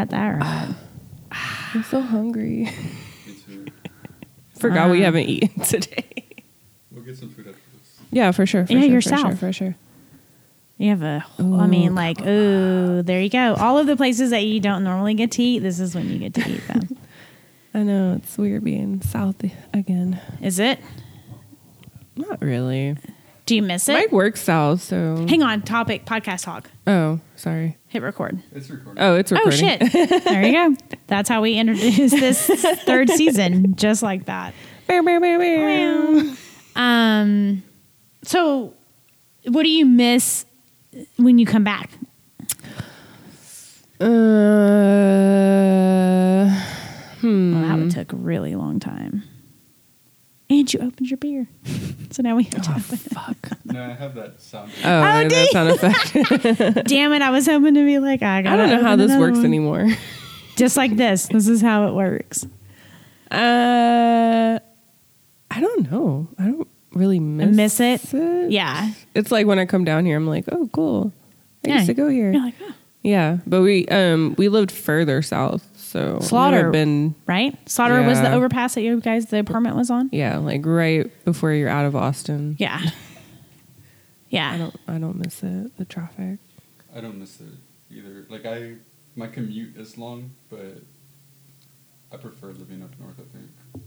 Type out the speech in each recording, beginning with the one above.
got that right. I'm so hungry. Me too. Forgot we Uh. haven't eaten today. We'll get some food after this. Yeah, for sure. For Yeah, sure, you're for sure, south. for sure. You have a, I mean, like, ooh, there you go. All of the places that you don't normally get to eat, this is when you get to eat them. I know it's weird being south again. is it? Not really. Do you miss it? Mike works south, so. Hang on, topic, podcast talk. Oh, sorry. Hit record. It's recording. Oh, it's recording. Oh, shit. there you go. That's how we introduce this third season, just like that. Bow, bow, bow, bow. Um, so, what do you miss when you come back? Uh, hmm. Well, that would took a really long time. And you opened your beer, so now we have to open. Fuck. No, I have that sound. Oh, Oh, that sound effect. Damn it! I was hoping to be like, I, I gotta don't know how this works one. anymore. Just like this. This is how it works. Uh, I don't know. I don't really miss, Miss it? Yeah. It's like when I come down here, I'm like, oh, cool. I Yeah. used to go here. You're like, oh, Yeah, but we um we lived further south, so Slaughter. have been right? Slaughter was the overpass that you guys, the apartment was on. yeah, like right before you're out of Austin. Yeah. Yeah. I Yeah. don't I don't miss it. The traffic. I don't miss it either. Like I, my commute is long, but I prefer living up north. I think.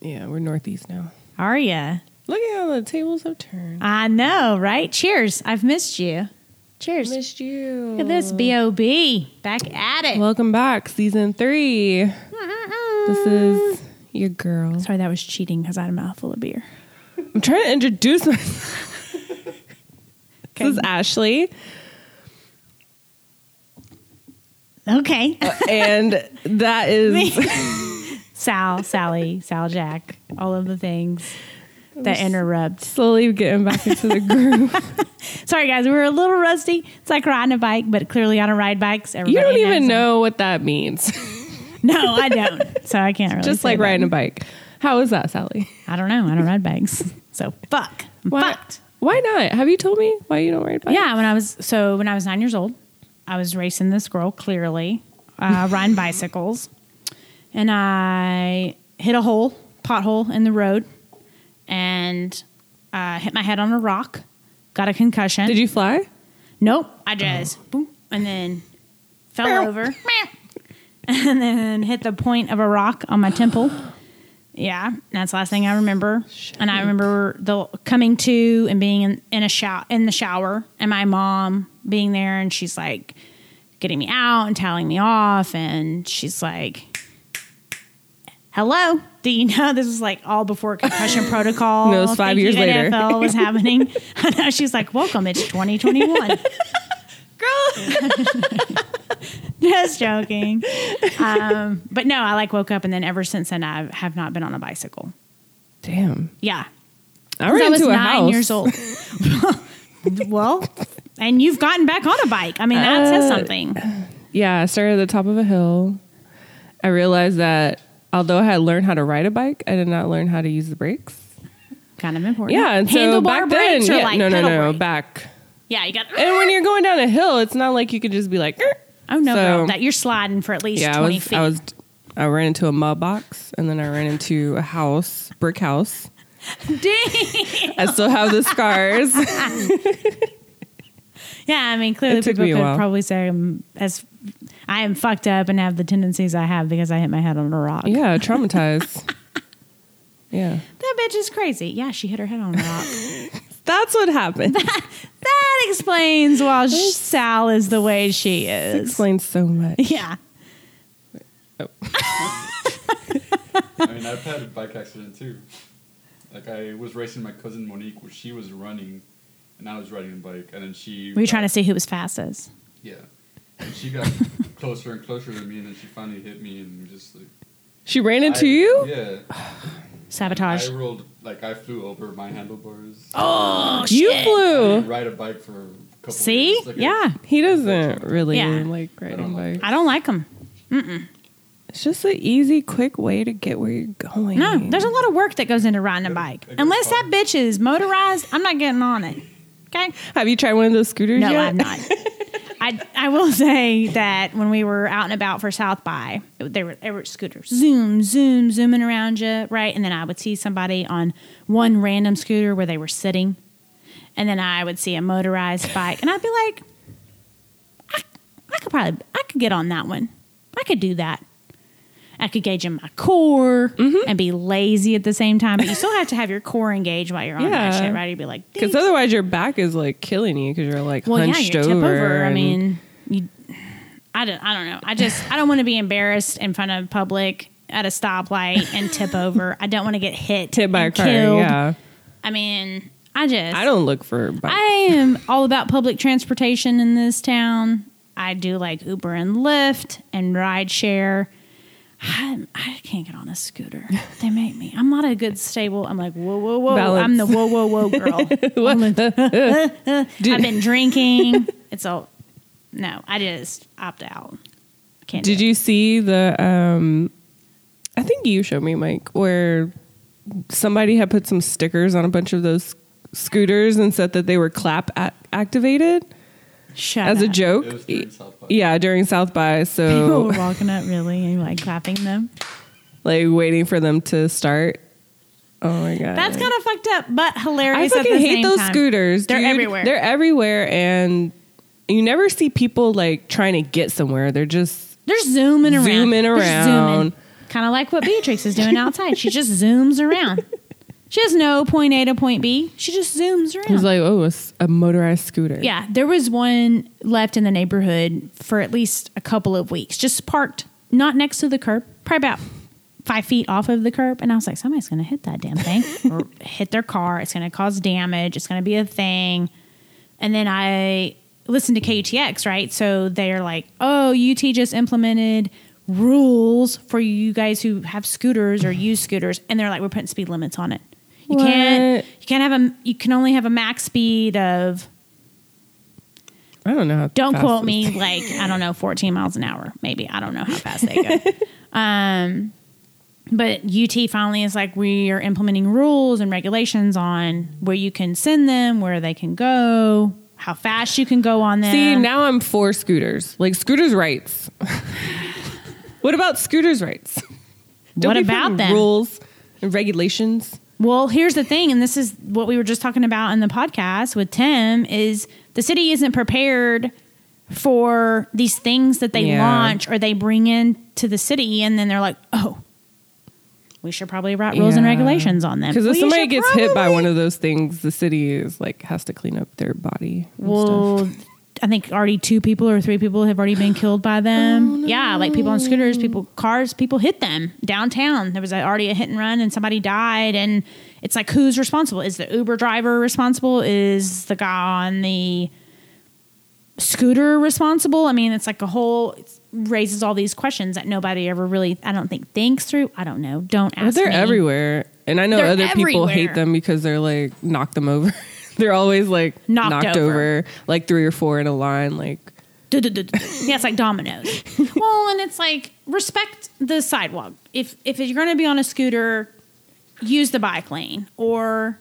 Yeah, we're northeast now. Are ya? Look at how the tables have turned. I know, right? Cheers. I've missed you. Cheers. missed you. Look at this. B.O.B. Back at it. Welcome back, season three. This is your girl. Sorry, that was cheating because I had a mouthful of beer. I'm trying to introduce myself. This is Ashley, Okay. Uh, and that is Sal, Sally, Sal Jack, all of the things that interrupt. slowly getting back into the groove. Sorry, guys, we're a little rusty. It's like riding a bike, but clearly I don't ride bikes. You don't even know what that means. No, I don't. So I can't really. Just like that. riding a bike. How is that, Sally? I don't know. I don't ride bikes. So fuck. I'm Why, fucked. why not? Have you told me why you don't ride bikes? Yeah, when I was so when I was nine years old, I was racing this girl clearly, uh, riding bicycles, and I hit a hole, pothole in the road, and uh, hit my head on a rock, got a concussion. Did you fly? Nope, I just boom, and then fell over, and then hit the point of a rock on my temple. Yeah, that's the last thing I remember. And I remember the coming to and being in, in a shower in the shower, and my mom being there, and she's like getting me out and telling me off, and she's like, "Hello, do you know this was like all before concussion protocol? No, it was five years later. NFL was happening. I know she's like, "Welcome, it's 2021." Girl. Just joking. Um, but no, I like woke up and then ever since then I have not been on a bicycle. Damn. Yeah. I ran I was into a nine house. years old. well, and you've gotten back on a bike. I mean, that says Uh, something. Yeah, I started at the top of a hill. I realized that although I had learned how to ride a bike, I did not learn how to use the brakes. Kind of important. Yeah, and so Handlebar back brakes then, or yeah, like no, no, pedal no, brake? back. Yeah, you got. And when you're going down a hill, it's not like you could just be like, "Er." oh no, so- girl, that you're sliding for at least yeah, I twenty was, feet. I was, I ran into a mud box, and then I ran into a house, brick house. Dang. I still have the scars. Yeah, I mean, clearly took people me a could while. probably say I'm as I am fucked up and have the tendencies I have because I hit my head on a rock. yeah, traumatized. Yeah, That bitch is crazy. Yeah, she hit her head on a rock. that's what happened. that that explains why Sal is the way she is. Explains so much. Yeah. Oh. I mean, I've had a bike accident too. Like I was racing my cousin Monique, where she was running, and I was riding a bike, and then she. Were you trying to see who was fastest? Yeah. And she got closer and closer to me, and then she finally hit me, and just like. She ran into I- you. Yeah. Sabotage. I rolled like I flew over my handlebars. Oh, You I flew. didn't ride a bike for a couple. See? years. Like, Yeah. He doesn't really Yeah. like I riding don't like bikes. I don't like them. It's just an easy, quick way to get where you're going. No, there's a lot of work that goes into riding a bike. I get Unless that bitch is motorized, I'm not getting on it. Okay. Have you tried one of those scooters No, yet? I'm not. I, I will say that when we were out and about for South by, they were, they were scooters. Zoom, zoom, zooming around you, right? And then I would see somebody on one random scooter where they were sitting. And then I would see a motorized bike. And I'd be like, I, I could probably, I could get on that one. I could do that. I could gauge in my core Mm-hmm. and be lazy at the same time. But you still have to have your core engaged while you're on that Yeah. shit, right? You'd be like, Because otherwise, your back is like killing you because you're like well, yeah, hunched you tip over. over. I mean, you. I don't. I don't know. I just. I don't want to be embarrassed in front of public at a stoplight and tip over. I don't want to get hit, hit by a car. killed. Yeah, I mean, I just. I don't look for. Bikes. I am all about public transportation in this town. I do like Uber and Lyft and ride share. I, I can't get on a scooter. They make me. I'm not a good stable. I'm like whoa whoa whoa. Balance. I'm the whoa whoa whoa girl. I've been drinking. It's all no. I just opt out. Can't. Did you see the? um I think you showed me, Mike, where somebody had put some stickers on a bunch of those scooters and said that they were clap a- activated Shut as a joke. It was during South by. Yeah, during South by. People So were walking up really and like clapping them. like waiting for them to start. Oh my god, That's kind of fucked up, but I hilarious. at fucking the hate same those time. scooters. They're dude. everywhere. They're everywhere, and you never see people like trying to get somewhere. They're just They're zooming around. Zooming around. Kind of like what Beatrix is doing outside. She just zooms around. She has no point A to point B. She just zooms around. it was like, oh, a motorized scooter. yeah, there was one left in the neighborhood for at least a couple of weeks, just parked not next to the curb, probably about five feet off of the curb. And I was like, somebody's going to hit that damn thing or hit their car. It's going to cause damage. It's going to be a thing. And then I listened to KUTX, right? So they're like, oh, UT just implemented rules for you guys who have scooters or use scooters. And they're like, we're putting speed limits on it. You can't, you can't have a, you can only have a max speed of, I don't know. How don't quote me, like, I don't know, 14 miles an hour, maybe. I don't know how fast they go. um, but UT finally is like, we are implementing rules and regulations on where you can send them, where they can go, how fast you can go on them. See, now I'm for scooters. Like scooters' rights. what about scooters' rights? What about them? Rules and regulations. Well, here's the thing, and this is what we were just talking about in the podcast with Tim is the city isn't prepared for these things that they Yeah. launch or they bring in to the city and then they're like, "Oh, we should probably write rules and regulations on them." Because if somebody gets hit by one of those things, the city is like has to clean up their body. and Well, I think already two people or three people have already been killed by Oh, them. Yeah, like people on scooters, people cars, people hit them downtown. There was already a hit and run, and somebody died. And it's like, who's responsible? Is the Uber driver responsible? Is the guy on the scooter responsible? I mean, it's like a whole it raises all these questions that nobody ever really, I don't think, thinks through. I don't know. Don't But ask. they're me. everywhere, and I know They're other people hate them because they're like knock them over. they're always like Knocked knocked, over. over. like three or four in a line. Like yeah, it's like dominoes. well, and it's like respect the sidewalk. If if you're going to be on a scooter, use the bike lane, or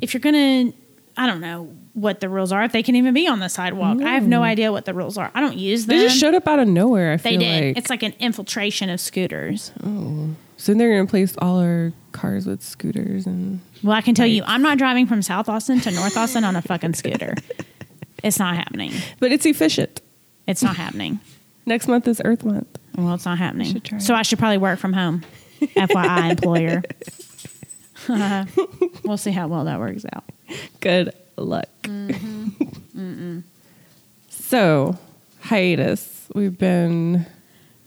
if you're going to, I don't know what the rules are. If they can even be on the sidewalk, I have no mm. idea what the rules are. I don't use them. they just showed up out of nowhere. I They feel did. like it's like an infiltration of scooters. Oh, so they're gonna replace all our cars with scooters and Well, I can tell you, I'm not driving from South Austin to North Austin on a fucking scooter. It's not happening. but it's efficient. It's not happening. Next month is Earth Month. Well, it's not happening. should try So I should probably work from home. FYI, employer. we'll see how well that works out. Good luck. Mm-hmm. so hiatus. We've been.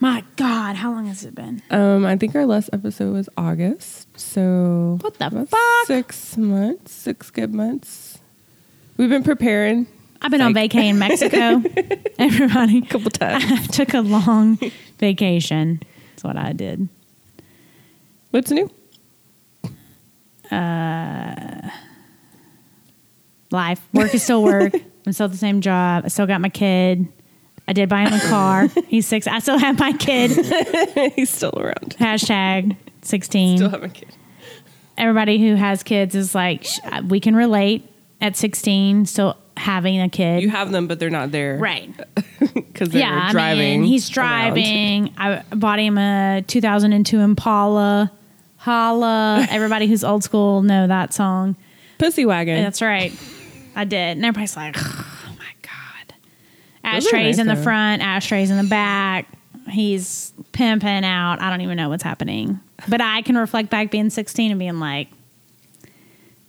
My God, how long has it been? Um, I think our last episode was August. So What the fuck? Six months. Six good months. We've been preparing I've been on Like- vacay in Mexico. Everybody a couple times. I took a long vacation. That's what I did. What's new? Uh, Life. Work is still work. I'm still at the same job. I still got my kid. I did buy him a car. He's six. I still have my kid. He's still around. Hashtag 16. Still have a kid. everybody who has kids is like sh- we can relate at 16, still having a kid. You have them, but they're not there, right. Because they're Yeah, driving. I mean, he's around. driving. I bought him a 2002 Impala. Holla. Everybody who's old school know that song. Pussy wagon. That's right. I did. And everybody's like, oh my God. Those are Ashtrays nice, in the though. front, ashtrays in the back. He's pimping out. I don't even know what's happening. But I can reflect back being 16 and being like,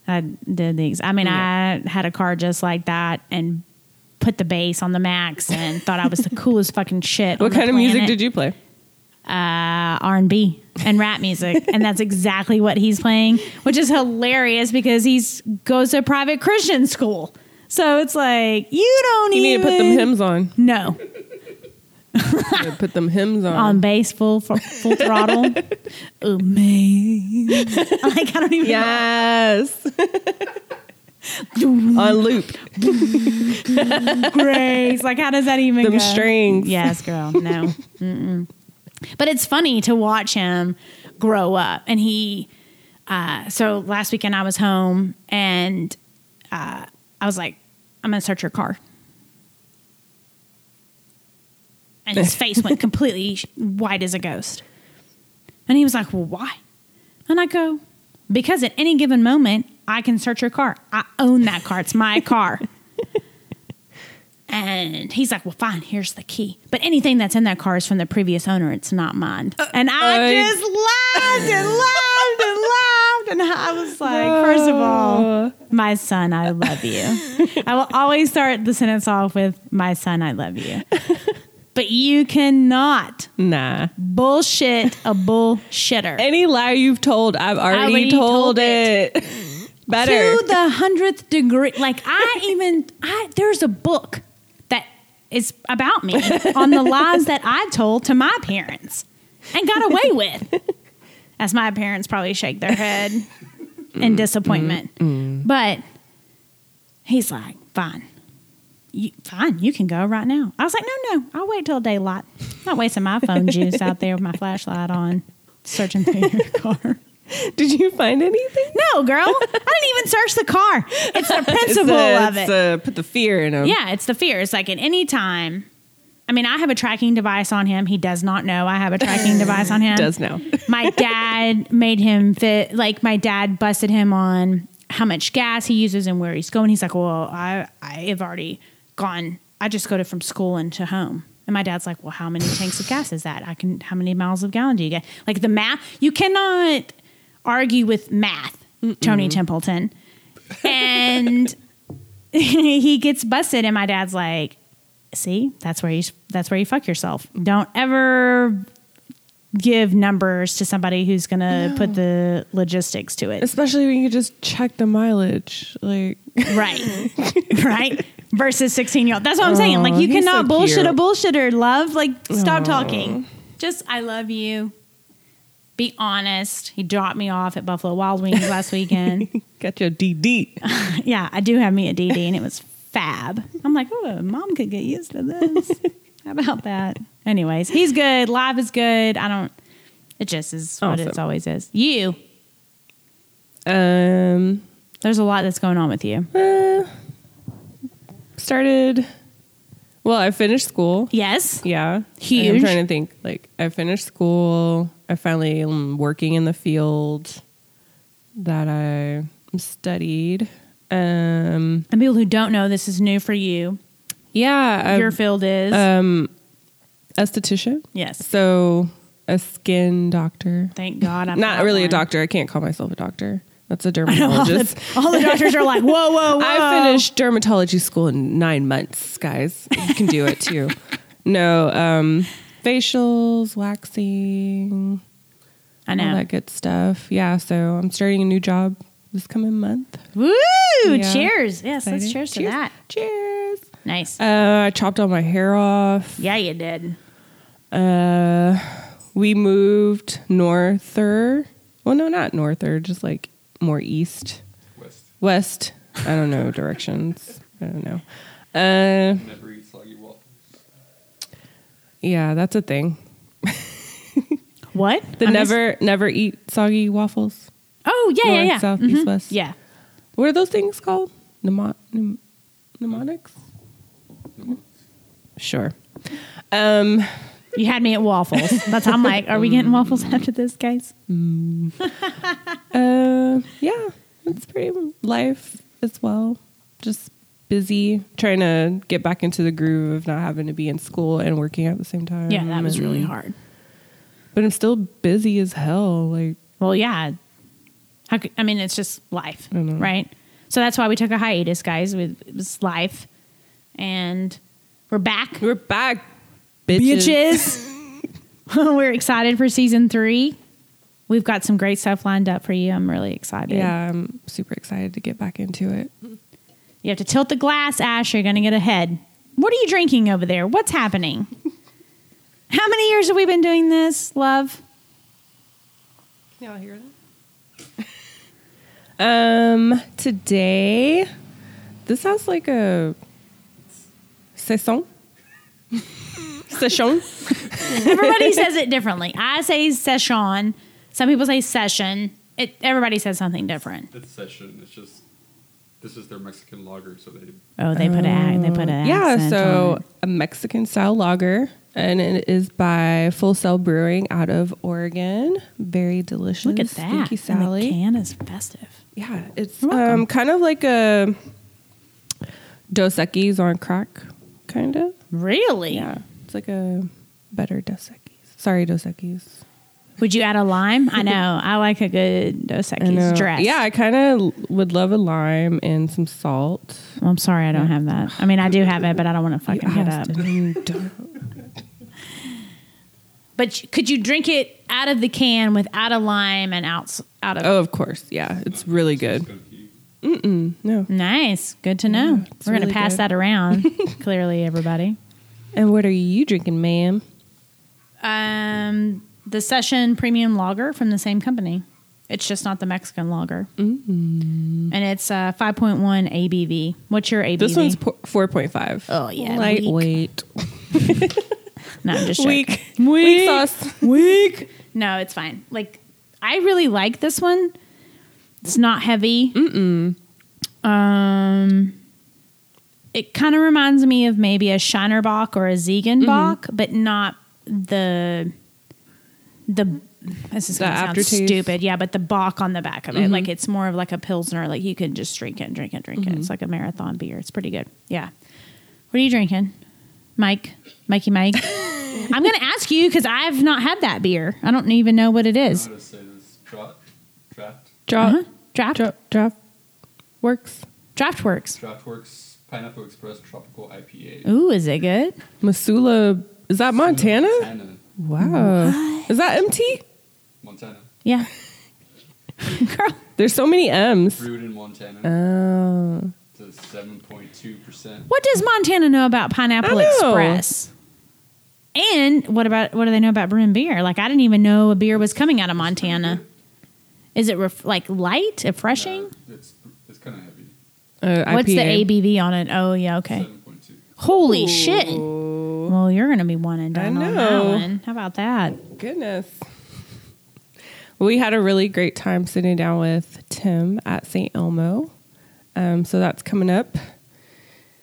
I did these. I mean, I had a car just like that and put the bass on the max and thought I was the coolest fucking shit. what kind of music did you play? uh, R&B and rap music, and that's exactly what he's playing, which is hilarious because he's goes to a private Christian school. So it's like you don't even need to put them hymns on. No, You put them hymns on. on bass, full full throttle. Amazing. Like I don't even. yes. on loop. Grace. Like how does that even Them go? strings. Yes, girl. No. Mm-mm. But it's funny to watch him grow up. And he, uh, so last weekend I was home and uh, I was like, I'm going to search your car. And his face went completely white as a ghost. And he was like, Well, why? And I go, Because at any given moment, I can search your car. I own that car. It's my car. And he's like, Well, fine, here's the key. But anything that's in that car is from the previous owner. It's not mine. Uh, and I I- just laughed and laughed and laughed. And I was like, First of all, my son, I love you. I will always start the sentence off with, My son, I love you. But you cannot Nah. bullshit a bullshitter. Any lie you've told, I've already, already told, told it. Better. to the hundredth degree. Like I even I there's a book that is about me on the lies that I told to my parents and got away with. As my parents probably shake their head in disappointment. But he's like, fine. You, fine, you can go right now. I was like, no, no, I'll wait till daylight. not wasting my phone juice out there with my flashlight on, searching through your car. Did you find anything? No, girl. I didn't even search the car. It's the principle It's, uh, of it. it's, uh, put the fear in them. yeah, it's the fear. It's like at any time. I mean, I have a tracking device on him. He does not know I have a tracking device on him. Does now. My dad made him fit. Like my dad busted him on how much gas he uses and where he's going. He's like, "Well, I I have already gone. I just go to from school and to home." And my dad's like, "Well, how many tanks of gas is that? I can. How many miles of gallon do you get? Like the math. You cannot argue with math, Tony Templeton." And he gets busted, and my dad's like, "See, that's where you that's where you fuck yourself. Don't ever." Give numbers to somebody who's gonna put the logistics to it. Especially when you just check the mileage. Like, Right. right. Versus 16 year old. That's what I'm saying. Like, you cannot so bullshit a bullshitter, love. Like, stop talking. Just, I love you. Be honest. He dropped me off at Buffalo Wild Wings last weekend. got your DD. yeah, I do have me a DD, and it was fab. I'm like, oh, mom could get used to this. How about that? Anyways, he's good. Live is good. I don't, it just is what it always is. You, Um, there's a lot that's going on with you. uh, started. Well, I finished school. Yes. Yeah, Huge. I'm trying to think. Like, I finished school. I finally am working in the field that I studied. Um, And people who don't know, this is new for you. yeah, Your I'm, field is um, esthetician. yes. So a skin doctor. Thank God, I'm Not really a doctor. I can't call myself a doctor. That's a All dermatologist. the, all the doctors are like, whoa, whoa, whoa! I finished dermatology school in nine months, guys. You can do it too. no, um, facials, waxing, I all know. that good stuff. Yeah, so I'm starting a new job this coming month. Woo! Yeah. Cheers! Yes, let's Excited. cheers to Cheers. that. Cheers. Nice. Uh, I chopped all my hair off. yeah, you did. Uh, we moved norther. Well, no, not norther, just like more east, West. west. I don't know directions. I don't know. Uh, Never eat soggy waffles. yeah, that's a thing. What? The I missed- never never eat soggy waffles. Oh yeah, yeah, North, yeah. south, Mhm. east, west. Yeah. What are those things called? Mnemo- mnem- mnemonics. Sure. Um, You had me at waffles. That's how I'm like, are we getting waffles after this, guys? uh, yeah, it's pretty life as well. Just busy trying to get back into the groove of not having to be in school and working at the same time. Yeah, that was really hard. But I'm still busy as hell. Like, Well, yeah. How could, I mean, it's just life, mm-hmm. right? So that's why we took a hiatus, guys. It was life, and we're back, we're back, bitches. bitches. we're excited for season three. We've got some great stuff lined up for you. I'm really excited. Yeah, I'm super excited to get back into it. You have to tilt the glass, Ash. You're going to get ahead. What are you drinking over there? What's happening? How many years have we been doing this, love? Can y'all hear that? Um, today, this has like a saison. Session. Everybody says it differently. I say session. Some people say session. It, everybody says something different. It's session. It's just this is their Mexican lager, so they Oh, they put a they put a Yeah, so on a Mexican style lager, and it is by Full Sail Brewing out of Oregon. Very delicious. look at that. Thank you, And the can is festive. Yeah, it's um, kind of like a Dos Equis on crack, kind of. Really? Yeah, it's like a better Dos Equis. Sorry, Dos Equis. Would you add a lime? I know. I like a good Dos. Equis dress. Yeah, I kind of would love a lime and some salt. Well, I'm sorry, I don't have that. I mean, I do have it, but I don't want to fucking get up. But could you drink it out of the can without a lime and out out of? oh, of course. Yeah, it's really good. Mm-mm, no. Nice. Good to know. Yeah, We're going to really pass good. that around. clearly, everybody. And what are you drinking, ma'am? Um, the Session Premium Lager from the same company. It's just not the Mexican lager, Mm-hmm. and it's uh, 5.1 ABV. What's your ABV? This one's four point five. Oh, yeah, lightweight. no, I'm just joking. Weak. Weak sauce. Weak. No, it's fine. Like I really like this one. It's not heavy. Mm-mm. Um, it kind of reminds me of maybe a Shiner Bock or a Ziegen Bock, mm-hmm. but not the the. This is gonna sound stupid, yeah. But the Bock on the back of it, mm-hmm. like it's more of like a pilsner. Like you can just drink it, and drink it, drink it. It's mm-hmm. like a marathon beer. It's pretty good. Yeah. What are you drinking, Mike? Mikey Mike. I'm going to ask you because I've not had that beer. I don't even know what it is. How to say this? Draft, draft, Drop. Uh-huh. Draft. Drop. Drop. Works. Draught Works. DraftWorks Pineapple Express Tropical IPA. Ooh, is it good? Missoula. Is that Montana? Montana. Wow. Is that MT? Montana. Yeah. Girl. There's so many M's. Brewed in Montana. Oh. to seven point two percent. What does Montana know about Pineapple I know. Express? And what about what do they know about brewing beer? Like I didn't even know a beer was coming out of Montana. Is it ref- like light, refreshing? it's it's kind of heavy. Uh, What's the ABV on it? Oh yeah, okay. Seven point two. Holy shit! Well, you're gonna be one and done on that know. one. How about that? Goodness. We had a really great time sitting down with Tim at St. Elmo. Um, so that's coming up.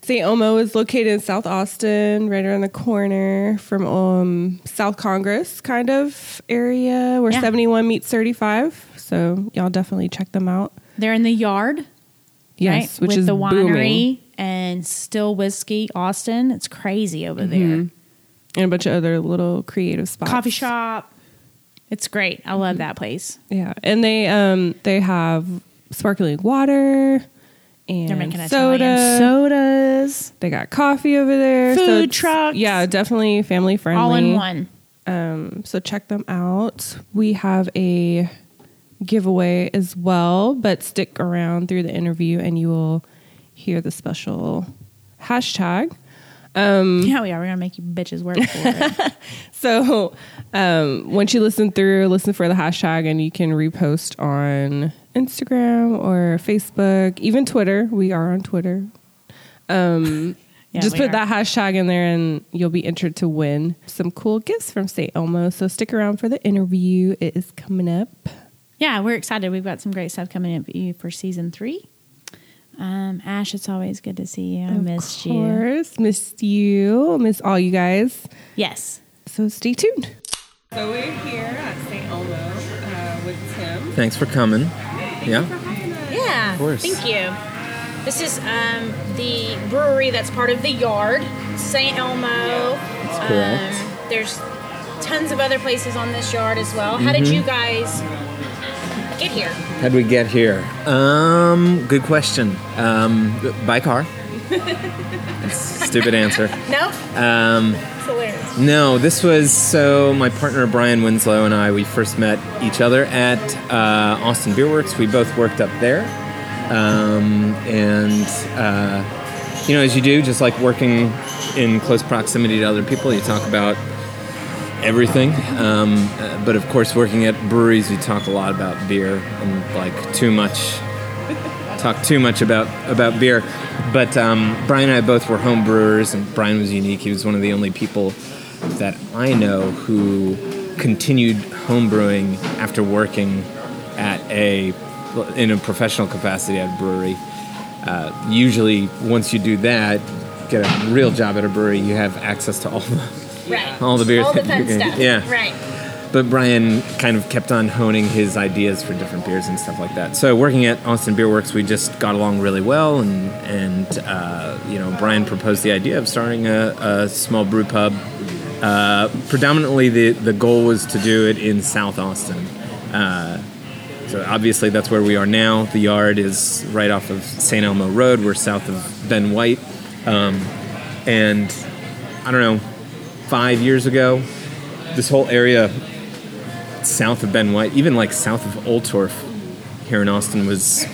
St. Elmo is located in South Austin, right around the corner from um, South Congress kind of area where Yeah. 71 meets 35. So y'all definitely check them out. They're in the yard, Yes, right? which with is the winery booming. and Still Whiskey Austin. It's crazy over Mm-hmm. there. And a bunch of other little creative spots. Coffee shop. It's great. I love that place. Yeah, and they um they have sparkling water and They're making soda. Sodas They got coffee over there. Food it's- trucks. Yeah, definitely family friendly. all in one. Um, so check them out. We have a giveaway as well, but stick around through the interview and you will hear the special hashtag. Um, Yeah, we are. We're gonna make you bitches work for it. So um, once you listen through, listen for the hashtag, and you can repost on Instagram or Facebook, even Twitter. We are on Twitter. Um, Yeah, just put are. that hashtag in there, and you'll be entered to win some cool gifts from St. Elmo. So stick around for the interview; it is coming up. yeah, we're excited. We've got some great stuff coming up for season three. Um, Ash, it's always good to see you. I Of missed you. course, missed you, miss all you guys. Yes. So stay tuned. So we're here at St. Elmo uh, with Tim. Thanks for coming. Yeah. Yeah. Of course. Thank you. This is um, the brewery that's part of the Yard, St. Elmo. That's correct. there's tons of other places on this yard as well. How did Mm-hmm. you guys get here? How'd we get here? Um, good question. Um, by car. Stupid answer. No? Um, It's hilarious. no, this was so my partner Brian Winslow and I. We first met each other at uh, Austin Beer Works. We both worked up there, um, and uh, you know, as you do, just like working in close proximity to other people, you talk about everything. Um, but of course, working at breweries, we talk a lot about beer and like too much. Talk too much about about beer, but um, Brian and I both were home brewers, and Brian was unique. He was one of the only people that I know who continued home brewing after working at a in a professional capacity at a brewery. Uh, usually, once you do that, get a real job at a brewery, you have access to all the Right. all the beers. All the fun you can- stuff. Yeah. Right. But Brian kind of kept on honing his ideas for different beers and stuff like that. So working at Austin Beer Works, we just got along really well, and and uh, you know Brian proposed the idea of starting a, a small brew pub. Uh, predominantly, the the goal was to do it in South Austin. Uh, so obviously that's where we are now. The yard is right off of St. Elmo Road. We're south of Ben White, um, and I don't know, five years ago, this whole area south of Ben White, even like south of Oltorf here in Austin, was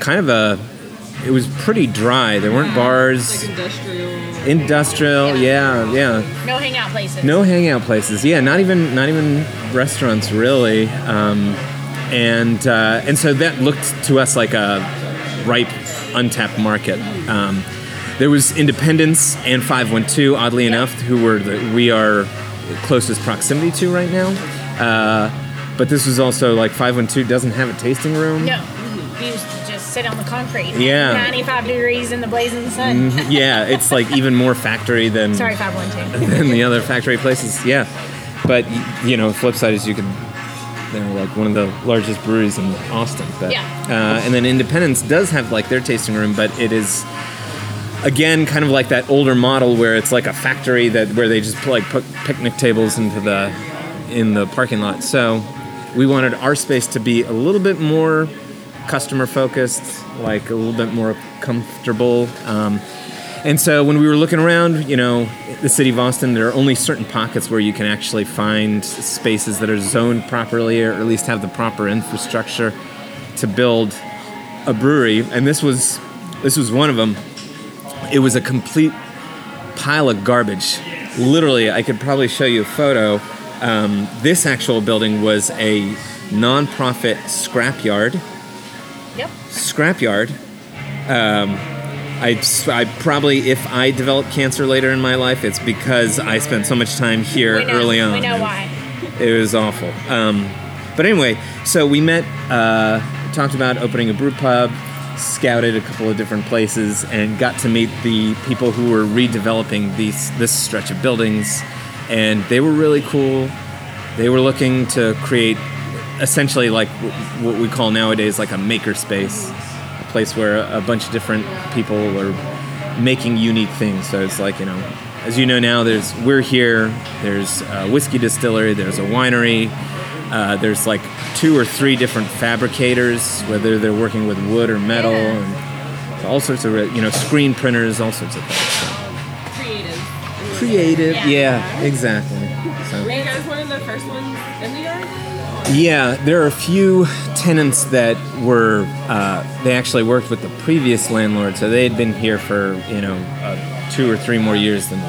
kind of a. It was pretty dry. There weren't bars. industrial. Industrial, yeah, yeah. No hangout places. No hangout places. Yeah, not even not even restaurants really. Um, and uh, and so that looked to us like a ripe, untapped market. Um, there was Independence and 512, oddly enough, who were the we are closest proximity to right now. Uh, but this was also like 512 doesn't have a tasting room. No. You used to just sit on the concrete. Yeah. 95 degrees in the blazing sun. Yeah, it's like even more factory than Sorry, 512. than the other factory places. Yeah, but you know, flip side is you could. They're like one of the largest breweries in Austin. But, Yeah. Uh, and then Independence does have like their tasting room, but it is again kind of like that older model where it's like a factory that where they just like put picnic tables into the in the parking lot. So we wanted our space to be a little bit more customer focused, like a little bit more comfortable. Um, and so when we were looking around, you know, the city of Austin, there are only certain pockets where you can actually find spaces that are zoned properly or at least have the proper infrastructure to build a brewery. And this was this was one of them. It was a complete pile of garbage. Literally, I could probably show you a photo. Um, this actual building was a nonprofit scrapyard Yep. scrapyard. Um, I, I probably, if I develop cancer later in my life, it's because I spent so much time here know, early on. We know why. It was awful. Um, but anyway, so we met, uh, talked about opening a brew pub, scouted a couple of different places, and got to meet the people who were redeveloping these this stretch of buildings, and they were really cool. They were looking to create essentially like what we call nowadays like a maker space, a place where a bunch of different people are making unique things. So it's like you know, as you know now, there's we're here. There's a whiskey distillery. There's a winery. Uh, there's like two or three different fabricators, whether they're working with wood or metal, and all sorts of you know screen printers, all sorts of things. So. Creative. Creative, yeah, exactly. So. Were you guys one of the first ones in the yard? Yeah, there are a few tenants that were uh, they actually worked with the previous landlord, so they had been here for you know uh, two or three more years than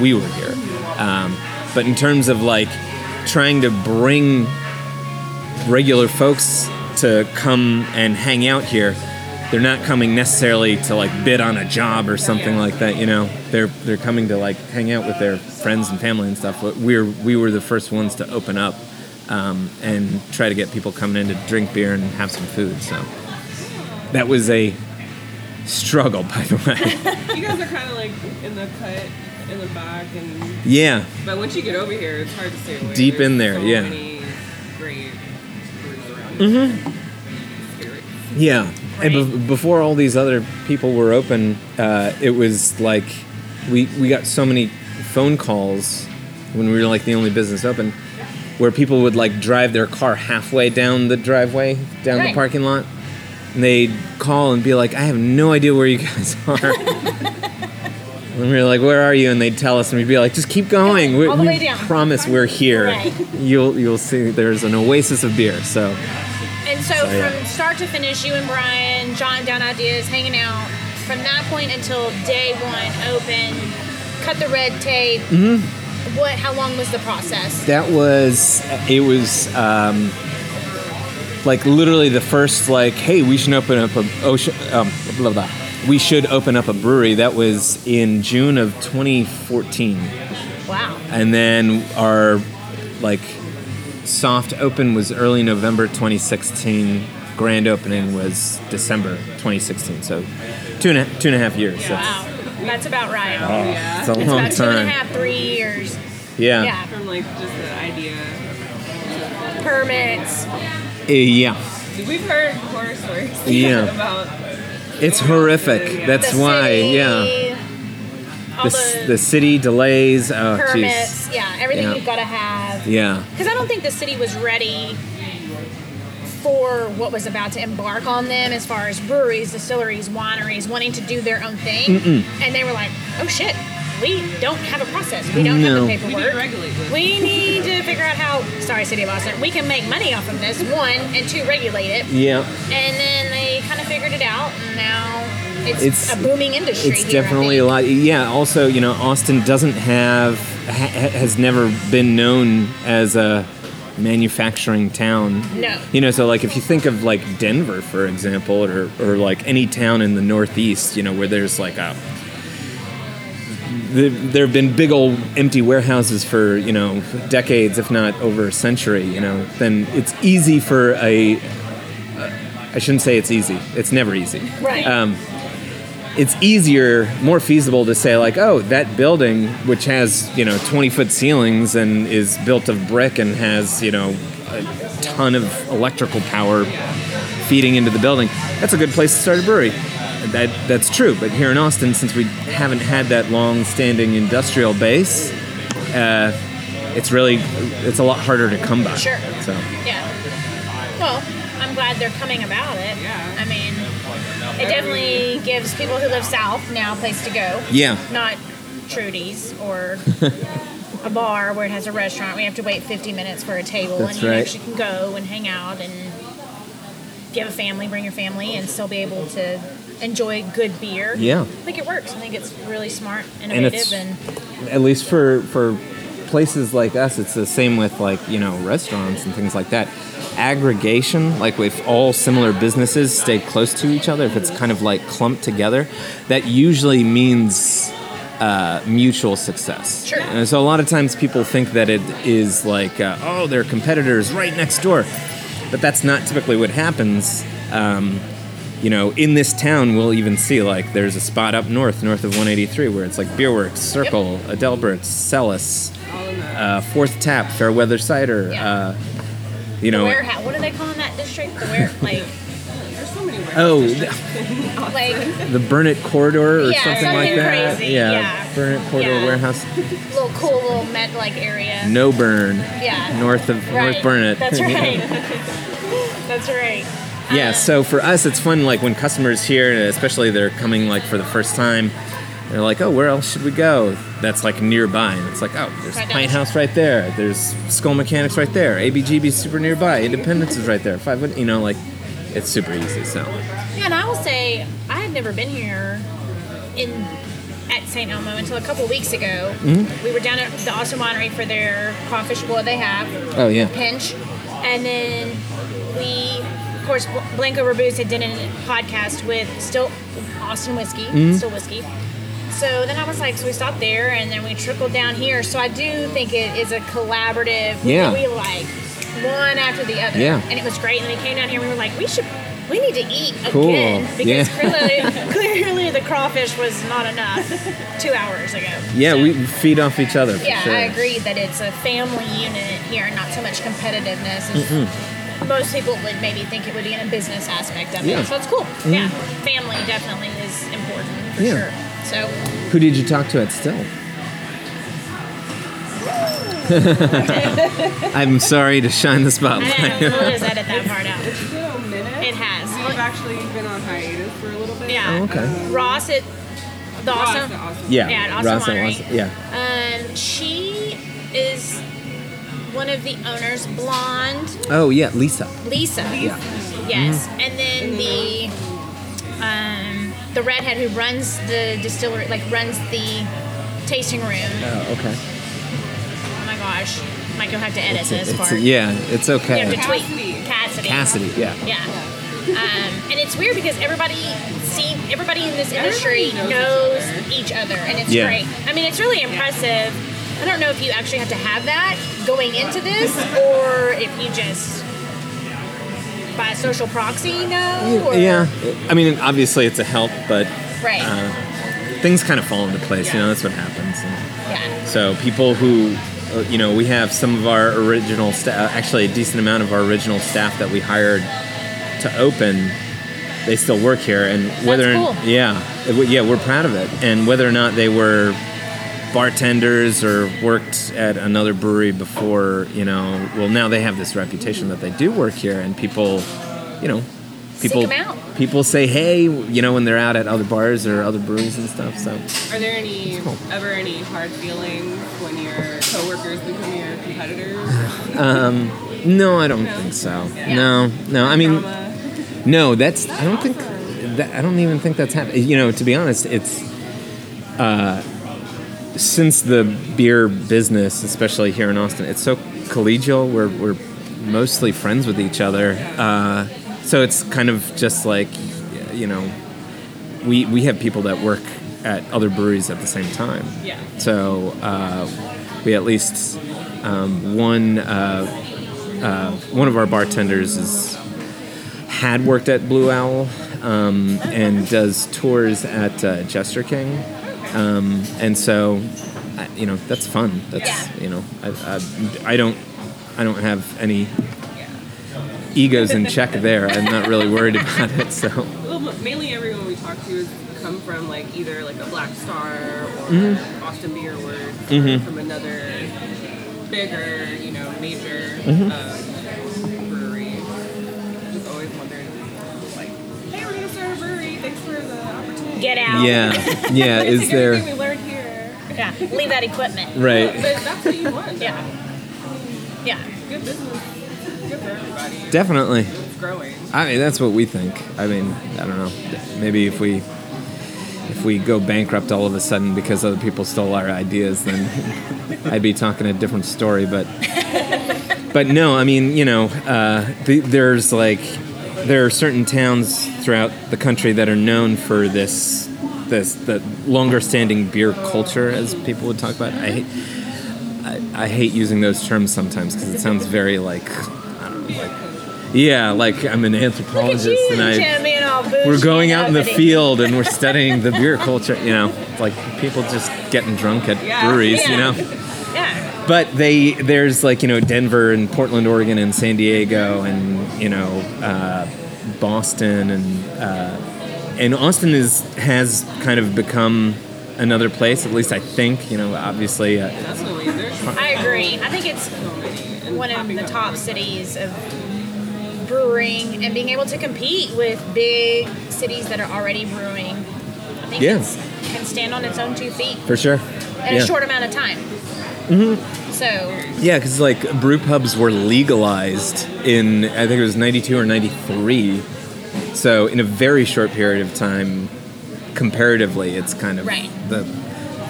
we were here. Um, but in terms of like trying to bring regular folks to come and hang out here, they're not coming necessarily to like bid on a job or something like that. You know, they're they're coming to like hang out with their friends and family and stuff. But we're we were the first ones to open up um, and try to get people coming in to drink beer and have some food. So that was a struggle, by the way. You guys are kind of like in the cut in the back, and yeah, but once you get over here, it's hard to stay away. Deep There's in there, so yeah. Many great breweries around. Mm-hmm. Scary. yeah. And be- before all these other people were open, uh, it was like we we got so many phone calls when we were like the only business open, where people would like drive their car halfway down the driveway, down the parking lot, and they'd call and be like, "I have no idea where you guys are." And we were like, "Where are you?" And they'd tell us, and we'd be like, "Just keep going. We, all the we way down." promise we're here. You'll you'll see. There's an oasis of beer." So And so, So, yeah. from start to finish, you and Brian jotting down ideas, hanging out. From that point until day one, open, cut the red tape. Mm-hmm. What? How long was the process? that was it. Was um, like literally the first like, "Hey, we should open up a ocean." Um, blah blah. We should open up a brewery. That was in June of 2014. Wow. and then our like soft open was early November 2016. Grand opening was December 2016. So two and a, two and a half years. That's, Wow. That's about right. Yeah. it's a It's long about two and a time. half, three years. Yeah. Yeah. From like just the idea. Permits. Uh, yeah. We've heard horror stories. Yeah. about It's horrific. That's the why. city, Yeah. The, the, the city delays. Oh, jeez. permits. Yeah. Everything Yeah. you've got to have. Yeah. Because I don't think the city was ready for what was about to embark on them as far as breweries, distilleries, wineries wanting to do their own thing. And they were like, oh shit, we don't have a process. We don't No. have the we need paperwork. to regulate this. We need to figure out how, sorry, City of Austin, we can make money off of this, one, and two, regulate it. Yeah. And then they kind of figured it out, and now it's, It's- a booming industry. It's here, definitely a lot. Yeah. Also, you know, Austin doesn't have ha- has never been known as a manufacturing town. No. You know, so like if you think of like Denver, for example, or or like any town in the Northeast, you know, where there's like a there have been big old empty warehouses for you know decades, if not over a century. You know, then it's easy for a. I shouldn't say it's easy. It's never easy Right. um, it's easier, more feasible to say like, oh, that building, which has you know 20 foot ceilings and is built of brick and has you know a ton of electrical power feeding into the building, that's a good place to start a brewery. That that's true, but here in Austin, since we haven't had that long-standing industrial base, uh, it's really it's a lot harder to come by. Sure. So Yeah. Well, glad they're coming about it. Yeah. I mean, it definitely gives people who live south now a place to go. yeah, Not Trudy's or a bar where it has a restaurant. We have to wait 50 minutes for a table, That's and you right. actually can go and hang out. And if you have a family, bring your family and still be able to enjoy good beer. Yeah. I think it works. I think it's really smart, And innovative, it's- and, at least for for places like us it's the same with like you know restaurants and things like that aggregation like if all similar businesses stay close to each other if it's kind of like clumped together that usually means uh, mutual success Sure. and so a lot of times people think that it is like uh, oh they're competitors right next door but that's not typically what happens um, you know, in this town, we'll even see like there's a spot up north, north of 183, where it's like Beerworks, Circle, Adelbert's, Celis, uh, Fourth Tap, Fairweather Cider. Yeah. Uh, you know, warehouse. What do they call in that district? The where, like, There's so many oh, like the Burnet Corridor or Yeah, something like that. crazy, Yeah, yeah. Burnet Corridor Yeah. Warehouse. little cool little med like area. No Burn. Yeah. North of Right. North Burnet. That's right. That's right. Yeah, um, so for us, it's fun. Like when customers here, especially they're coming like for the first time, they're like, "Oh, where else should we go?" That's like nearby, and it's like, "Oh, there's Right House right there. There's Skull Mechanics right there. ABGB's super nearby. Independence is right there. Five, you know, like it's super easy. So Yeah, and I will say I had never been here in at St. Elmo until a couple weeks ago. Mm-hmm. We were down at the Austin Winery for their crawfish boil they have, oh yeah, pinch, and then we, of course, Blanco Reboos had done a podcast with still Austin whiskey, Mm-hmm. still whiskey. So then I was like, so we stopped there, and then we trickled down here. So I do think it is a collaborative. Yeah. We like one after the other. Yeah. And it was great. And then we came down here, and we were like, we should we need to eat Cool. again because Yeah. clearly, clearly the crawfish was not enough two hours ago. Yeah, So- we feed off each other. For Yeah, sure. I agree that it's a family unit here, and not so much competitiveness. as Most people would maybe think it would be in a business aspect of Yeah. it, so it's cool. Mm-hmm. Yeah, family definitely is important for Yeah. sure. So Who did you talk to at Still? I'm sorry to shine the I spotlight. know we'll just edit that part out. It's been a minute. It has. We've actually been on hiatus for a little bit. Yeah. Oh, okay. Ross at the Ross, awesome. awesome. Yeah, Yeah, at Awesome Ross and Winery. Ross- Yeah. Um, she is one of the owners, blonde Oh yeah, Lisa. Lisa. Yeah. Yes, Mm-hmm. and then the um, the redhead who runs the distillery, like runs the tasting room. Oh, okay. Oh my gosh, Mike, you'll have to edit It's, this it's- part. yeah, it's You have okay. to tweet Cassidy. Cassidy. Cassidy, yeah. Yeah. Um, and it's weird because everybody see everybody in this industry Everybody knows knows each other, and it's Yeah. great. I mean, it's really impressive. I don't know if you actually have to have that going into this, or if you just by social proxy know. Or, Yeah, I mean, obviously it's a help, but Right. uh, things kind of fall into place. You know, that's what happens. And yeah. so people who, uh, you know, we have some of our original staff, actually a decent amount of our original staff that we hired to open. They still work here, and whether cool. yeah, yeah, we're proud of it. And whether or not they were bartenders or worked at another brewery before, you know, well now they have this reputation that they do work here, and people, you know, people 'em out. people say hey, you know, when they're out at other bars or other breweries and stuff. So Are there any cool. ever any hard feelings when your coworkers become your competitors? no, I don't think so. No, no, I mean. Drama? No, that's. I don't think. That, I don't even think that's happened. You know, to be honest, it's. Uh, since the beer business, especially here in Austin, it's so collegial. We're we're mostly friends with each other. Uh, so it's kind of just like, you know, we we have people that work at other breweries at the same time. Yeah. So uh, we at least um, one uh, uh, one of our bartenders is had worked at Blue Owl um, and does tours at uh, Jester King, um, and so you know that's fun. That's Yeah. you know I, I, I don't I don't have any egos in check there. I'm not really worried about it. So Well, mainly everyone we talk to has come from like either like a Black Star or Mm-hmm. Austin Beer Works or from another bigger, you know, major Mm-hmm. um, brewery. Just always wondered, like, hey, we're gonna start a brewery. Thanks for the opportunity. Get out. yeah, yeah. Is Take there we learned here? Yeah. Leave that equipment. right? But that's what you want. Yeah. Yeah. Good business. Good for everybody. Definitely. It's growing. I mean, that's what we think. I mean, I don't know. Maybe if we if we go bankrupt all of a sudden because other people stole our ideas, then I'd be talking a different story. But but no, I mean, you know, uh, the, there's like there are certain towns throughout the country that are known for this this the longer standing beer culture, as people would talk about. I hate I, I hate using those terms sometimes because it sounds very like I don't know, like yeah, like I'm an anthropologist you, and I Jim, being all bougie we're going out in the field and we're studying the beer culture. You know, like people just getting drunk at Yeah. breweries. You know, Yeah. But they there's like you know Denver and Portland, Oregon, and San Diego, and you know uh, Boston and uh, and Austin is has kind of become another place. At least I think. You know, obviously. Uh, I agree. I think it's so many. And one of the top cities of brewing and being able to compete with big cities that are already brewing. I think Yeah. it's, can stand on its own two feet for sure. in yeah. a short amount of time. Mm-hmm. So Yeah, because like brew pubs were legalized in I think it was '92 or '93. So in a very short period of time, comparatively, it's kind of Right. the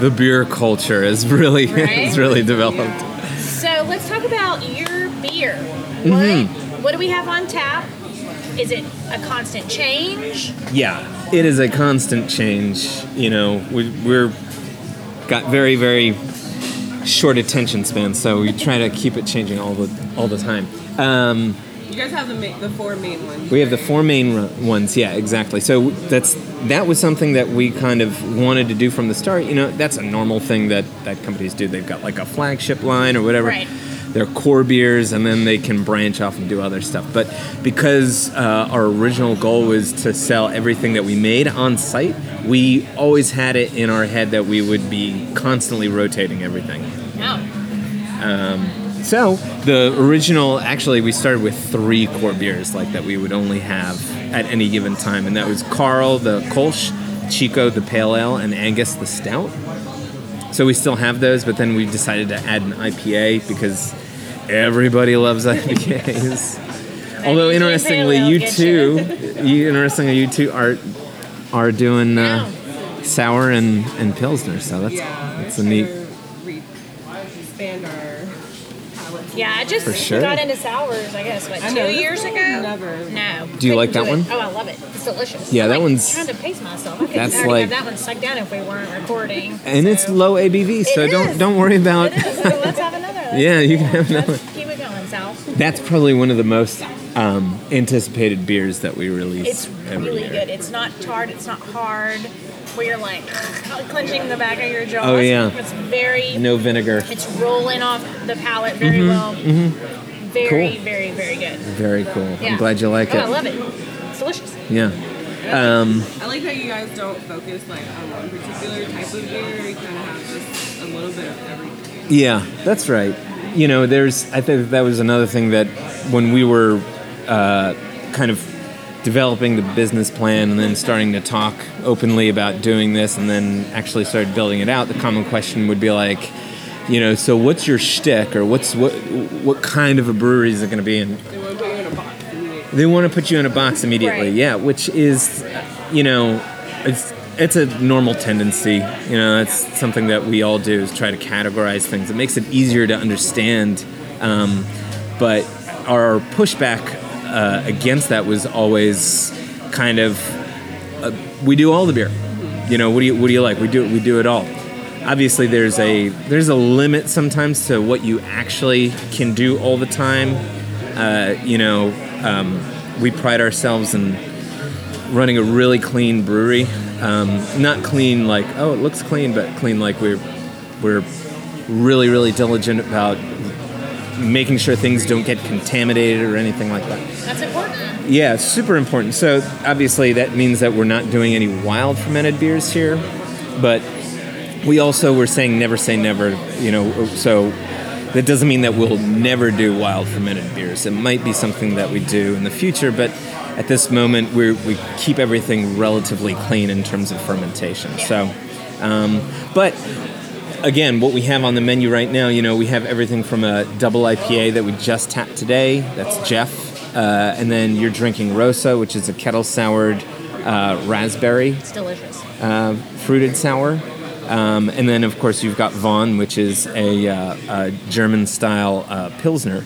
the beer culture is really Right? is really developed. So let's talk about your beer. Mm-hmm. What what do we have on tap? Is it a constant change? Yeah, it is a constant change. You know, we, we're got very very short attention span, so we try to keep it changing all the all the time. Um, You guys have the ma- the four main ones. We have the four main ru- ones, yeah, exactly. So that's that was something that we kind of wanted to do from the start. You know, that's a normal thing that that companies do. They've got like a flagship line or whatever. Right. Their core beers, and then they can branch off and do other stuff. But because uh, our original goal was to sell everything that we made on site, we always had it in our head that we would be constantly rotating everything. Oh, So the original, actually, we started with three core beers like that we would only have at any given time, and that was Carl the Kolsch, Chico the Pale Ale, and Angus the Stout. So we still have those, but then we decided to add an IPA because everybody loves IPAs. Although interestingly, you two, you interestingly you two are are doing uh, sour and and pilsner. So that's Yeah. that's a neat. Re- expand our. Yeah. I just For sure. got into sours. I guess what I two know, years ago. never- No. Do you like that do it. one? Oh, I love it. It's delicious. Yeah, I'm, that like, one's- trying to pace myself. I could That's already like- have that one sucked down if we weren't recording. And it's low ABV, so It don't is. don't worry about. It is. So let's have another. Let's- Yeah, you can have another. Let's keep it going, Sal. That's probably one of the most um, anticipated beers that we release. It's every really year. good. It's not tart. It's not hard. Where you're like clenching the back of your jaw. Oh, yeah. It's very. No vinegar. It's rolling off the palate very well. Very, Mm-hmm, Cool. very, very good. Very cool. Yeah. I'm glad you like oh, it. I love it. It's delicious. Yeah. Um, I like that you guys don't focus like on one particular type of beer. You kind of have just a little bit of everything. Yeah, that's right. You know, there's. I think that was another thing that when we were uh, kind of developing the business plan and then starting to talk openly about doing this and then actually started building it out, the common question would be like, you know, so what's your shtick or what's what what kind of a brewery is it going to be? And They want to put you in a box immediately. they want to put you in a box immediately Right. yeah which is you know it's it's a normal tendency you know it's something that we all do is try to categorize things it makes it easier to understand um, but our pushback uh, against that was always kind of uh, we do all the beer. You know what do you what do you like? We do we do it all. Obviously there's a there's a limit sometimes to what you actually can do all the time. Uh, you know, um, we pride ourselves in running a really clean brewery. Um, not clean like oh it looks clean, but clean like we're we're really really diligent about making sure things don't get contaminated or anything like that. That's important. Yeah, super important. So obviously that means that we're not doing any wild fermented beers here, but we also were saying never say never. You know, so that doesn't mean that we'll never do wild fermented beers. It might be something that we do in the future, but at this moment we we keep everything relatively clean in terms of fermentation. So, um, but again, what we have on the menu right now, you know, we have everything from a double IPA that we just tapped today. That's Jeff, uh, and then you're drinking Rosa, which is a kettle soured uh, raspberry It's delicious. uh, fruited sour. Um, and then, of course, you've got Vaughn, which is a, uh, a German-style uh, pilsner,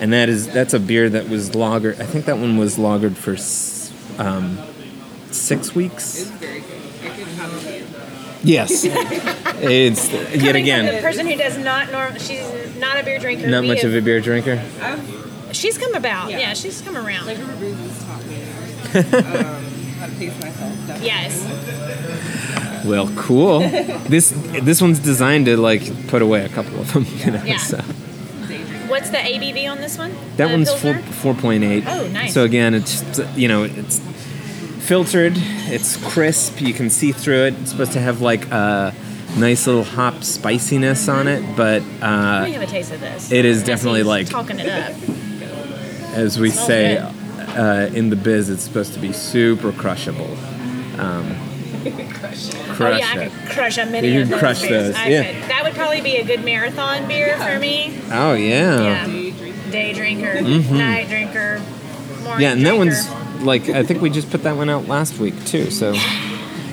and that is that's a beer that was lagered. I think that one was lagered for um, six weeks. Very good. I could have a beer. Yes, it's yet Coming from again the person who does not norm, she's not a beer drinker. not we much have- of a beer drinker. I've She's come about. Yeah. Yeah, she's come around. like River Brews has taught me um, how to pace myself. Definitely. yes. Well, cool. this this one's designed to like put away a couple of them. You know, Yeah. so. What's the ABV on this one? That The one's four four point eight. Oh, nice. So again, it's you know it's filtered. It's crisp. You can see through it. It's supposed to have like a nice little hop spiciness on it, but uh, have a taste of this. it is definitely like- talking it up. as we say uh, in the biz, it's supposed to be super crushable. Um, crush oh yeah, I could crush a mini. You can crush beers. those, I yeah. could. That would probably be a good marathon beer for me. Oh yeah. Yeah. Day drinker, Mm-hmm. night drinker, morning Yeah, and that one's like I think we just put that one out last week too. So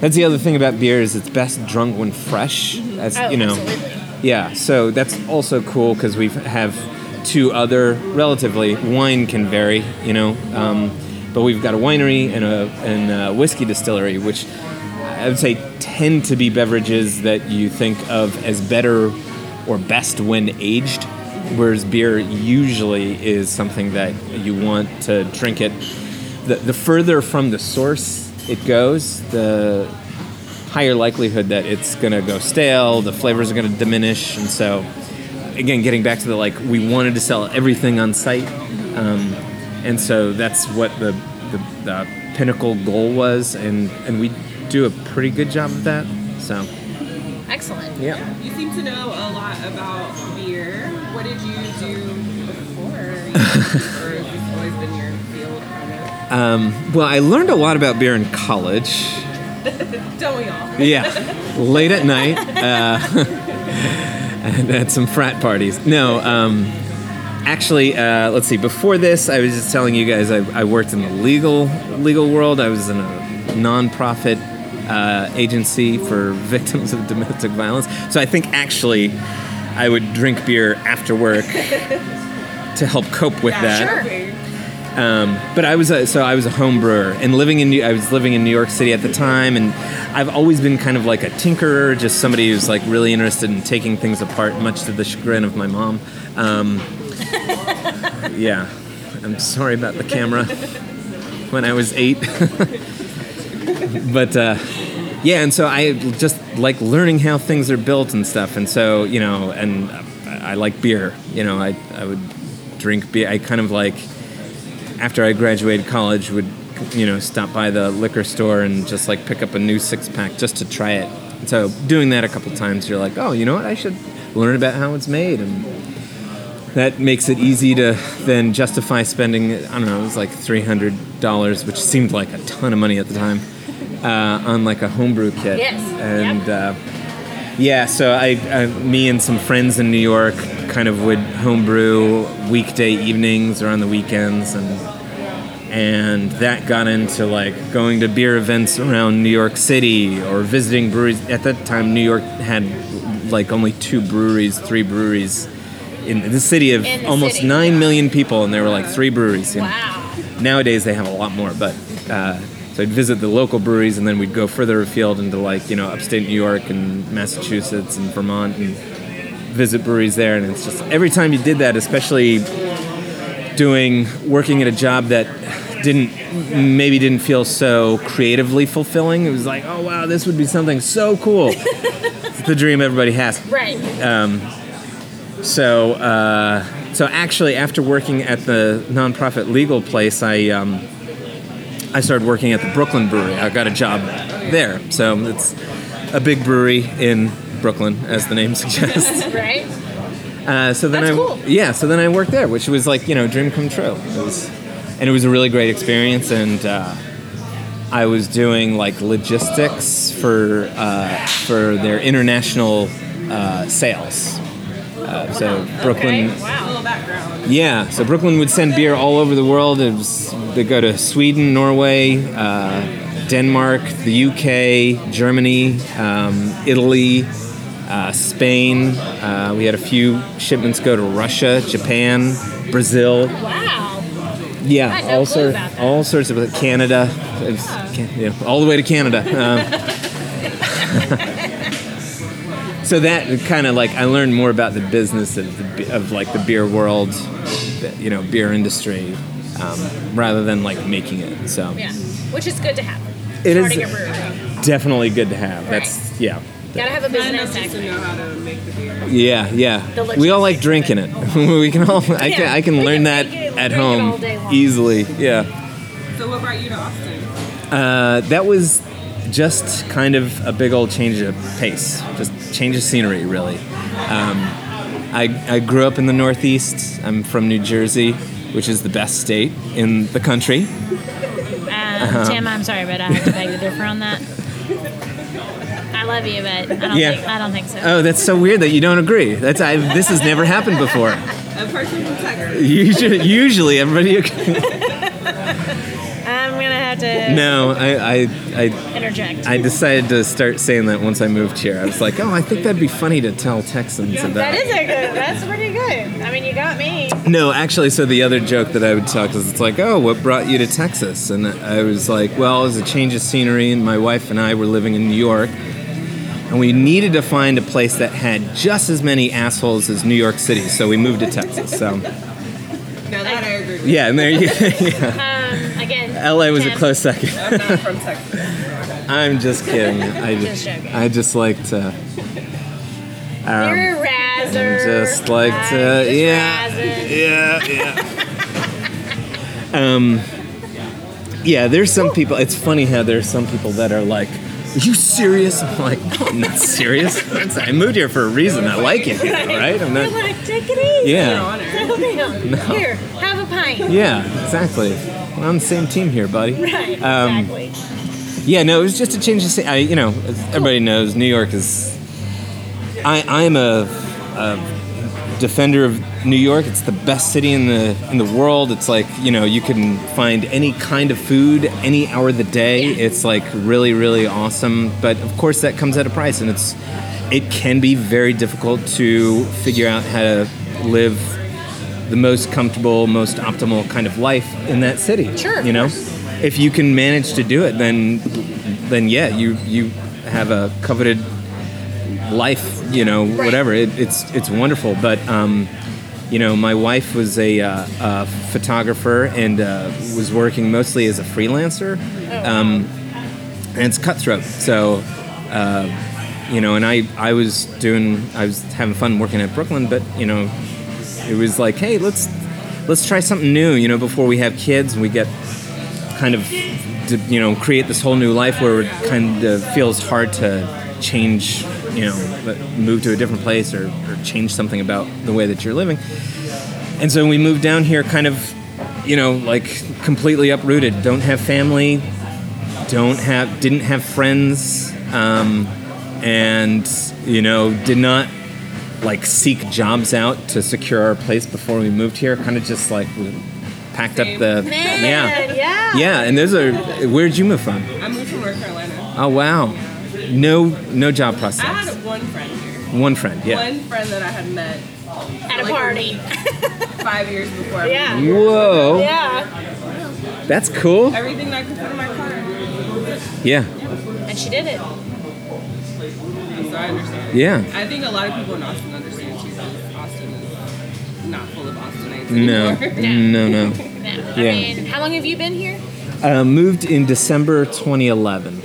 that's the other thing about beer is it's best drunk when fresh. As Oh, you know, absolutely. yeah. So that's also cool because we have two other relatively wine can vary, you know, um, but we've got a winery and a and a whiskey distillery, which I would say tend to be beverages that you think of as better or best when aged. whereas beer usually is something that you want to drink it. The, the further from the source it goes, the higher likelihood that it's going to go stale, the flavors are going to diminish, and so again, getting back to the like, we wanted to sell everything on site, um, and so that's what the, the the pinnacle goal was, and and we do a pretty good job of that. So Excellent. yeah. You seem to know a lot about beer. What did you do before? or has this always been your Kind Well, I learned a lot about beer in college. Don't we all? Yeah, late at night, uh, and at some frat parties. No, um, actually, uh, let's see. Before this, I was just telling you guys I, I worked in the legal legal world. I was in a nonprofit uh, agency for victims of domestic violence. So I think actually, I would drink beer after work to help cope with that. Sure. Um, but I was a, so I was a home brewer and living in New, I was living in New York City at the time, and I've always been kind of like a tinkerer, just somebody who's like really interested in taking things apart, much to the chagrin of my mom. Um, yeah, I'm sorry about the camera. When I was eight, but uh, yeah, and so I just like learning how things are built and stuff, and so you know, and I I like beer. You know, I I would drink beer. I kind of like after I graduated college, would you know stop by the liquor store and just like pick up a new six pack just to try it. And so doing that a couple times, you're like, oh, you know what? I should learn about how it's made, and that makes it easy to then justify spending. I don't know, it was like three hundred dollars, which seemed like a ton of money at the time, uh, on like a homebrew kit. Yes. And. Uh, yeah, so I, I, me and some friends in New York kind of would homebrew weekday evenings or on the weekends, and and that got into like going to beer events around New York City or visiting breweries. At that time, New York had like only two breweries, three breweries in the city of the almost city. nine million people, and there were like three breweries. you know. Wow. Nowadays they have a lot more, but uh, so I'd visit the local breweries, and then we'd go further afield into like you know upstate New York and Massachusetts and Vermont, and visit breweries there. And it's just every time you did that, especially doing working at a job that didn't maybe didn't feel so creatively fulfilling. It was like, oh wow, this would be something so cool. it's the dream everybody has. Right. Um, So, uh, so actually, after working at the nonprofit legal place, I um, I started working at the Brooklyn Brewery. I got a job there. So it's a big brewery in Brooklyn, as the name suggests. right. Uh, so then That's I cool. yeah, so then I worked there, which was like you know dream come true. It was, and it was a really great experience, and uh, I was doing like logistics for uh, for their international uh, sales. Uh, so Brooklyn, Okay. Wow. little background. yeah, so Brooklyn would send beer all over the world. It was, they go to Sweden, Norway, uh, Denmark, the UK, Germany, um, Italy, uh, Spain. Uh, we had a few shipments go to Russia, Japan, Brazil. Wow. Yeah, no all sorts, all sorts of Canada, was can- you know, all the way to Canada. Um, so that kind of like I learned more about the business of, the, of like the beer world, you know, beer industry, um, rather than like making it. So Yeah. Which is good to have. It is- Starting definitely good to have. That's yeah. Gotta have a Not enough business to know how to make the beer. Yeah, yeah. The We all like drinking it. we can all. I can. Yeah, I can learn can that it, at drink it all home easily. Yeah. So what brought you to Austin? Uh, that was just kind of a big old change of pace, just change of scenery, really. Um, I, I grew up in the Northeast. I'm from New Jersey, which is the best state in the country. Um, Uh-huh. Tim, I'm sorry, but I have to beg to differ on that. I love you, but I don't Yeah. think I don't think so. Oh, that's so weird that you don't agree. That's I, this has never happened before. A person from Texas. Usually, usually everybody. I'm gonna have to No, I, I, I interject. I decided to start saying that once I moved here. I was like, oh, I think that'd be funny to tell Texans about. that is a good. That's pretty good. I mean, you got me. No, actually, so the other joke that I would talk is it's like, oh, what brought you to Texas? And I was like, well, it was a change of scenery, and my wife and I were living in New York. And we needed to find a place that had just as many assholes as New York City. So we moved to Texas. So Now that I agree with yeah, and there you. yeah. Um, again. LA was a close second. I'm not from Texas. I'm just kidding. I Just just. I just like to. Um, You're a razzer. just like to, just yeah, razzing. yeah, yeah. um, yeah. There's some people. It's funny how there's some people that are like, "Are you serious?" I'm like, "No, I'm not serious. I moved here for a reason. I like it here, right? I'm not." like, take it easy. Yeah, Settle down. Here, have a pint. yeah, exactly. We're on the same team here, buddy. Right, Um, exactly. Yeah, no, it was just a change of scene. I, you know, as everybody knows New York is. I I'm a, a defender of New York. It's the best city in the in the world. It's like you know you can find any kind of food any hour of the day. It's like really really awesome. But of course that comes at a price, and it's it can be very difficult to figure out how to live the most comfortable, most optimal kind of life in that city. Sure, you know, if you can manage to do it, then then yeah, you you have a coveted life. You know, whatever. It, it's it's wonderful. But um, you know, my wife was a, uh, a photographer and uh, was working mostly as a freelancer, um, and it's cutthroat. So. Uh, you know, and I, I was doing, I was having fun working at Brooklyn, but you know, it was like, hey, let's let's try something new. You know, before we have kids, and we get kind of, to, you know, create this whole new life where it kind of feels hard to change. You know, move to a different place or, or change something about the way that you're living. And so we moved down here, kind of, you know, like completely uprooted. Don't have family. Don't have. Didn't have friends. Um, and you know, did not like seek jobs out to secure our place before we moved here. Kind of just like packed up the Man, yeah yeah. yeah. And those are where'd you move from? I moved from North Carolina. Oh wow, no no job process. I had one friend here. One friend, yeah. One friend that I had met At a Like- party. five years before. Yeah. moved. Whoa, Yeah. that's cool. Everything that I could put in my car. Yeah, And she did it. So I understand. yeah. I think a lot of people in Austin understand too because Austin is not full of Austinites No, anymore. no, no. No. I Yeah. mean, how long have you been here? Uh, moved in December 2011,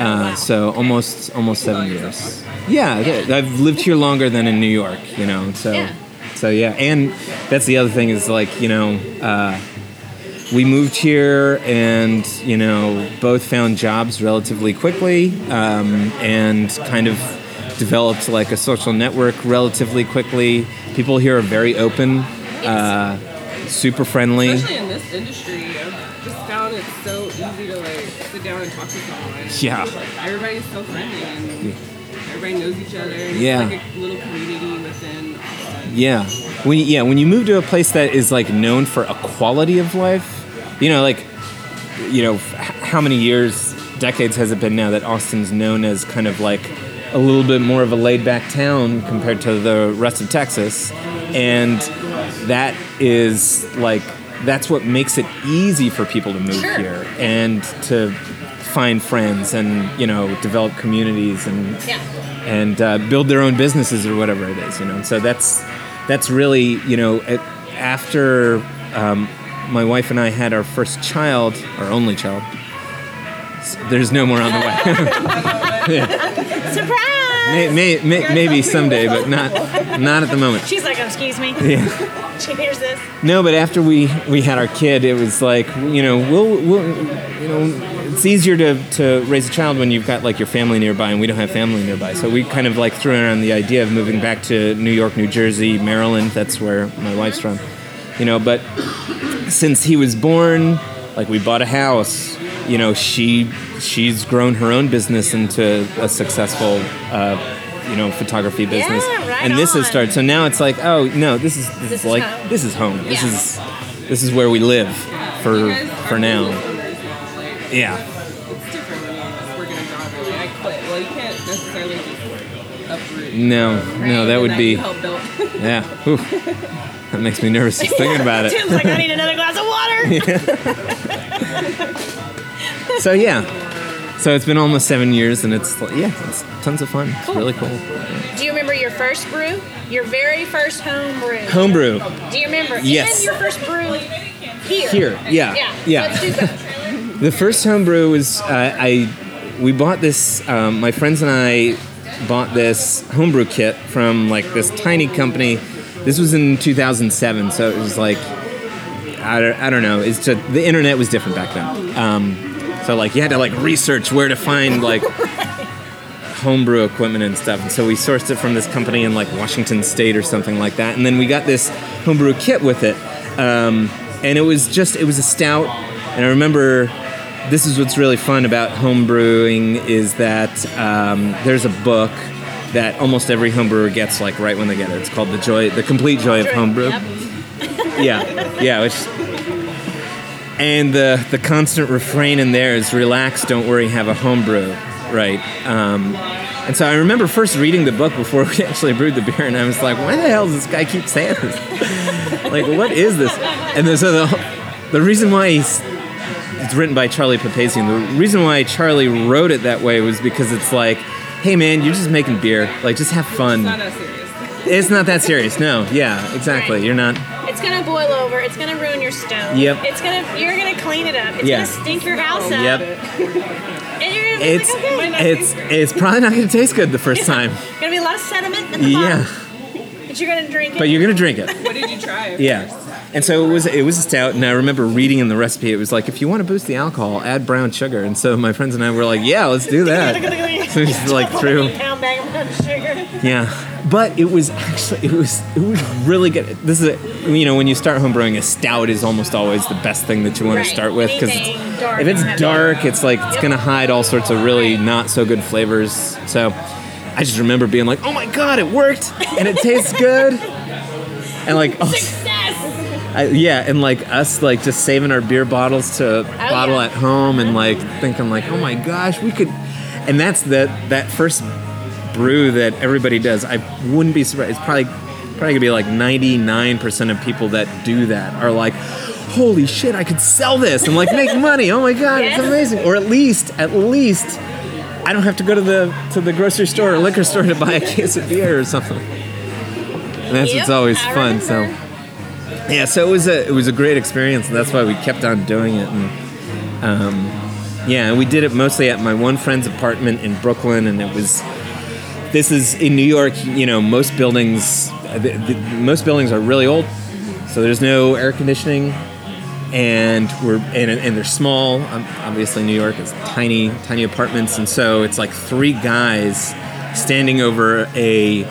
uh, so almost almost seven years. Yeah, I've lived here longer than in New York, you know. So, Yeah. so yeah, and that's the other thing is like you know, uh, we moved here and you know both found jobs relatively quickly um, and kind of developed like a social network relatively quickly. People here are very open, uh, super friendly. Especially in this industry, so easy to like sit down and talk to someone. Yeah. Everybody's so friendly and everybody knows each other. Yeah. It's like a little community within Austin. Yeah. When you, yeah, when you move to a place that is like known for a quality of life, you know, like you know, how many years, decades has it been now that Austin's known as kind of like a little bit more of a laid back town compared to the rest of Texas. And that is like that's what makes it easy for people to move Sure. here and to find friends and, you know, develop communities and Yeah. and uh, build their own businesses or whatever it is, you know. So that's that's really, you know, it, after um, my wife and I had our first child, our only child. There's no more on the way. Surprise! may, may, may, maybe someday, but not not at the moment. She's like, excuse me. Yeah. She hears this. No, but after we we had our kid, it was like you know we'll, we'll you know it's easier to, to raise a child when you've got like your family nearby, and we don't have family nearby. So we kind of like threw around the idea of moving back to New York, New Jersey, Maryland. That's where my wife's from, you know. But since he was born, like we bought a house. You know, she she's grown her own business into a successful. Uh, you know, photography business, right and this has started. So now it's like, oh no, this is this, This is is like home. this is home. This is this is where we live for for now. business Like, Yeah, it's different when you just work a job. You're I quit. Well, you can't necessarily just uproot. no, no, that would that be you yeah. Whew. That makes me nervous just thinking about it. Tim's like, I need another glass of water. Yeah. So yeah, So it's been almost seven years, and it's yeah, it's tons of fun. It's really cool. Do you remember your first brew? Your very first home brew? Homebrew Do you remember? Yes. And your first brew here. here, yeah, Yeah. yeah. Let's do both. The first homebrew was uh, I. We bought this. Um, my friends and I bought this homebrew kit from like this tiny company. This was in 2007, so it was like I don't, I don't know. It's just the internet was different back then. Um, so like you had to like research where to find like homebrew equipment and stuff. And so we sourced it from this company in like Washington State or something like that. And then we got this homebrew kit with it. Um, and it was just it was a stout. And I remember this is what's really fun about homebrewing is that um, there's a book that almost every homebrewer gets like right when they get it. It's called the joy, the complete joy of homebrew. Yep. Yeah, yeah. Which, and the the constant refrain in there is "Relax, don't worry, have a homebrew." Right. Um, and so I remember first reading the book before we actually brewed the beer, and I was like, "Why the hell does this guy keep saying this? like, what is this?" And then, so the the reason why he's it's written by Charlie Papazian. The reason why Charlie wrote it that way was because it's like, hey man, you're just making beer. Like, just have fun. It's not as serious. It's not that serious. No. Yeah. Exactly. You're not. It's gonna boil over. It's gonna ruin your stove. Yep. It's gonna. You're gonna clean it up. It's Yeah. gonna stink your house up. Yep. And you're gonna be It's like, okay. it's it's probably not going to taste good the first time. gonna be a lot of sediment in the Yeah. bottom. But you're gonna drink it. But you're gonna drink it. What did you try? Yeah. And so it was it was a stout, and I remember reading in the recipe it was like if you want to boost the alcohol, add brown sugar. And so my friends and I were like, yeah, let's do that. So just like threw pound bag of brown sugar. Yeah, but it was actually it was it was really good. This is a, you know when you start homebrewing, a stout is almost always the best thing that you want Right. to start with because if it's dark, it's like it's Yep. gonna hide all sorts of really not so good flavors. So I just remember being like, oh my god, it worked and it tastes good, and like oh, Success. I, yeah, and like us like just saving our beer bottles to oh, bottle yeah. at home and like thinking like, oh my gosh, we could. And that's that that first brew that everybody does. I wouldn't be surprised. It's probably probably gonna be like ninety nine percent of people that do that are like. Holy shit! I could sell this and like make money. Oh my god, Yes. it's amazing! Or at least, at least, I don't have to go to the to the grocery store or liquor store to buy a case of beer or something. And that's Yep, what's always I fun. So. Yeah, so it was a it was a great experience, and that's why we kept on doing it. And um, yeah, and we did it mostly at my one friend's apartment in Brooklyn, and it was. This is in New York. You know, most buildings, the, the, most buildings are really old, so there's no air conditioning, and we're and, and they're small. Um, obviously, New York is tiny, tiny apartments, and so it's like three guys standing over a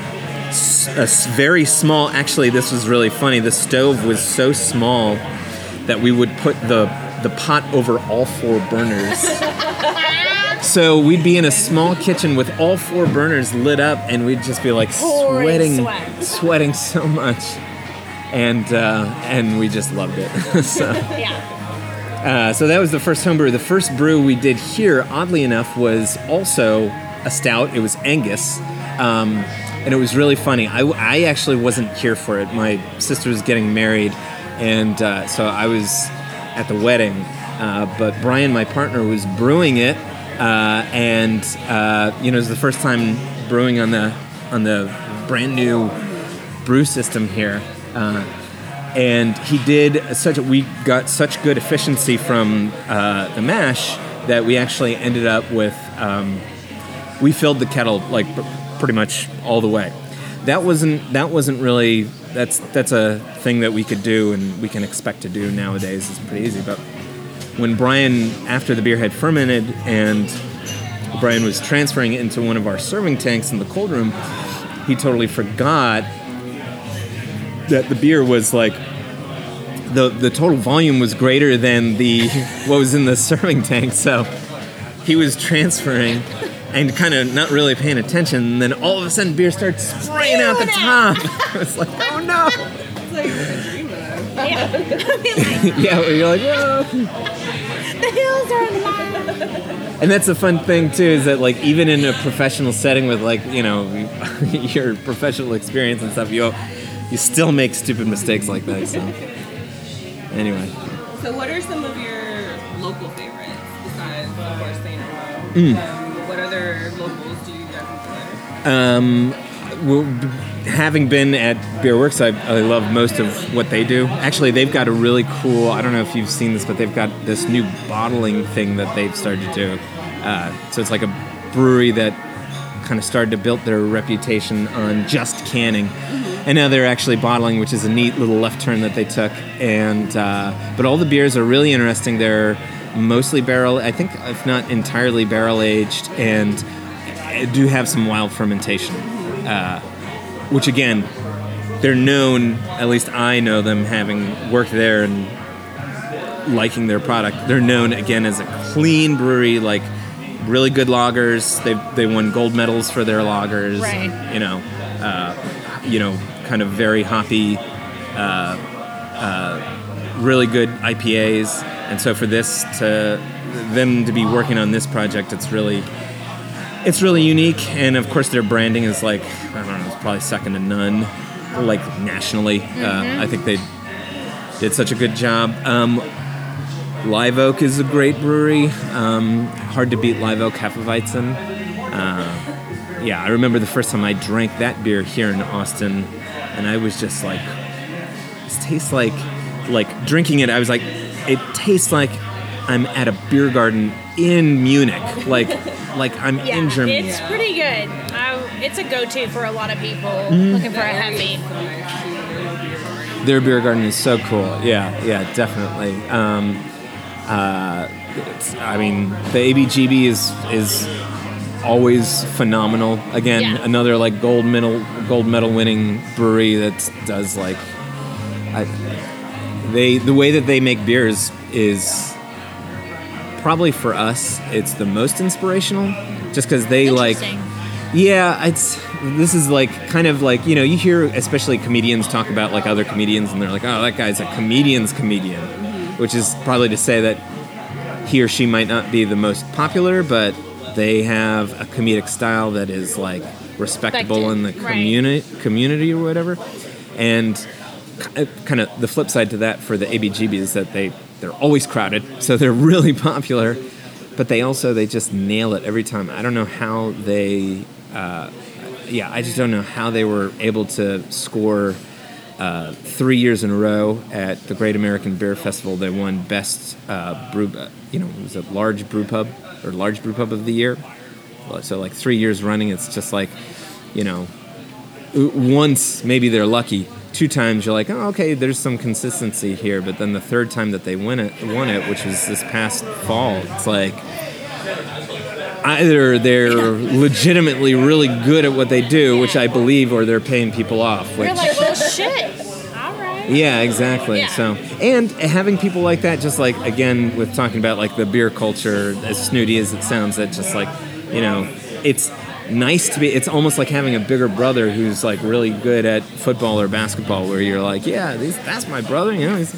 a very small. Actually, this was really funny. The stove was so small that we would put the the pot over all four burners. so we'd be in a small kitchen with all four burners lit up, and we'd just be like sweating, sweat. sweating so much, and uh, and we just loved it. so. Yeah. Uh, so that was the first homebrew. The first brew we did here, oddly enough, was also a stout. It was Angus, um, and it was really funny. I, I actually wasn't here for it. My sister was getting married, and uh, so I was at the wedding. Uh, but Brian, my partner, was brewing it, uh, and uh, you know, it was the first time brewing on the on the brand new brew system here. Uh, and he did such a, we got such good efficiency from uh, the mash that we actually ended up with um, we filled the kettle like pr- pretty much all the way that wasn't that wasn't really that's that's a thing that we could do and we can expect to do nowadays it's pretty easy but when brian after the beer had fermented and brian was transferring it into one of our serving tanks in the cold room he totally forgot that the beer was like the the total volume was greater than the what was in the serving tank. So he was transferring and kind of not really paying attention. And then all of a sudden, beer starts spraying out the top. it's like, oh no! It's like a dream of. Yeah. yeah, you're like, whoa. the hills are in. And that's the fun thing too is that like even in a professional setting with like you know your professional experience and stuff, you you still make stupid mistakes like that. So anyway. So, what are some of your local favorites besides, of course, St. Elmo? Um, what other locals do you guys enjoy? Um, well, b- having been at Beerworks, I, I love most of what they do. Actually, they've got a really cool. I don't know if you've seen this, but they've got this new bottling thing that they've started to do. Uh, so it's like a brewery that kind of started to build their reputation on just canning, and now they're actually bottling, which is a neat little left turn that they took. And uh, but all the beers are really interesting. They're mostly barrel, I think, if not entirely barrel aged, and do have some wild fermentation, uh, which again, they're known. At least I know them having worked there and liking their product. They're known again as a clean brewery, like really good lagers. They they won gold medals for their lagers. Right. You know, uh, you know, kind of very hoppy, uh, uh, really good IPAs. And so for this to them to be working on this project, it's really it's really unique. And of course, their branding is like I don't know, it's probably second to none, like nationally. Uh, I think they did such a good job. Um, Live Oak is a great brewery. Um, hard to beat Live Oak Hefeweizen. Uh, yeah, I remember the first time I drank that beer here in Austin, and I was just like, "This tastes like, like drinking it." I was like, "It tastes like I'm at a beer garden in Munich, like, like I'm Yeah, in Germany." it's pretty good. I, it's a go-to for a lot of people Mm-hmm. looking for a heavy. Their beer garden is so cool. Yeah, yeah, definitely. Um, uh, it's, I mean, the ABGB is is always phenomenal. Again, Yeah. another like gold medal gold medal winning brewery that does like I, they the way that they make beers is probably for us it's the most inspirational just because they like yeah, it's this is like kind of like you know you hear especially comedians talk about like other comedians and they're like oh that guy's a comedian's comedian, mm-hmm. which is probably to say that he or she might not be the most popular, but they have a comedic style that is like respectable in the Respected, right. community community or whatever, and uh, kind of the flip side to that for the ABGB is that they they're always crowded, so they're really popular, but they also they just nail it every time. I don't know how they, uh, yeah, I just don't know how they were able to score uh, three years in a row at the Great American Beer Festival. They won best uh, brew, uh, you know, it was a large brew pub or large brew pub of the year. So like three years running, it's just like, you know, once maybe they're lucky two times you're like oh okay there's some consistency here but then the third time that they win it won it which was this past fall it's like either they're legitimately really good at what they do which i believe or they're paying people off which You're like, well, shit. All right. yeah, exactly. Yeah. So, and having people like that, just like again with talking about like the beer culture, as snooty as it sounds, that just like you know, it's nice to be. It's almost like having a bigger brother who's like really good at football or basketball, where you're like, yeah, these, that's my brother. You know, he's,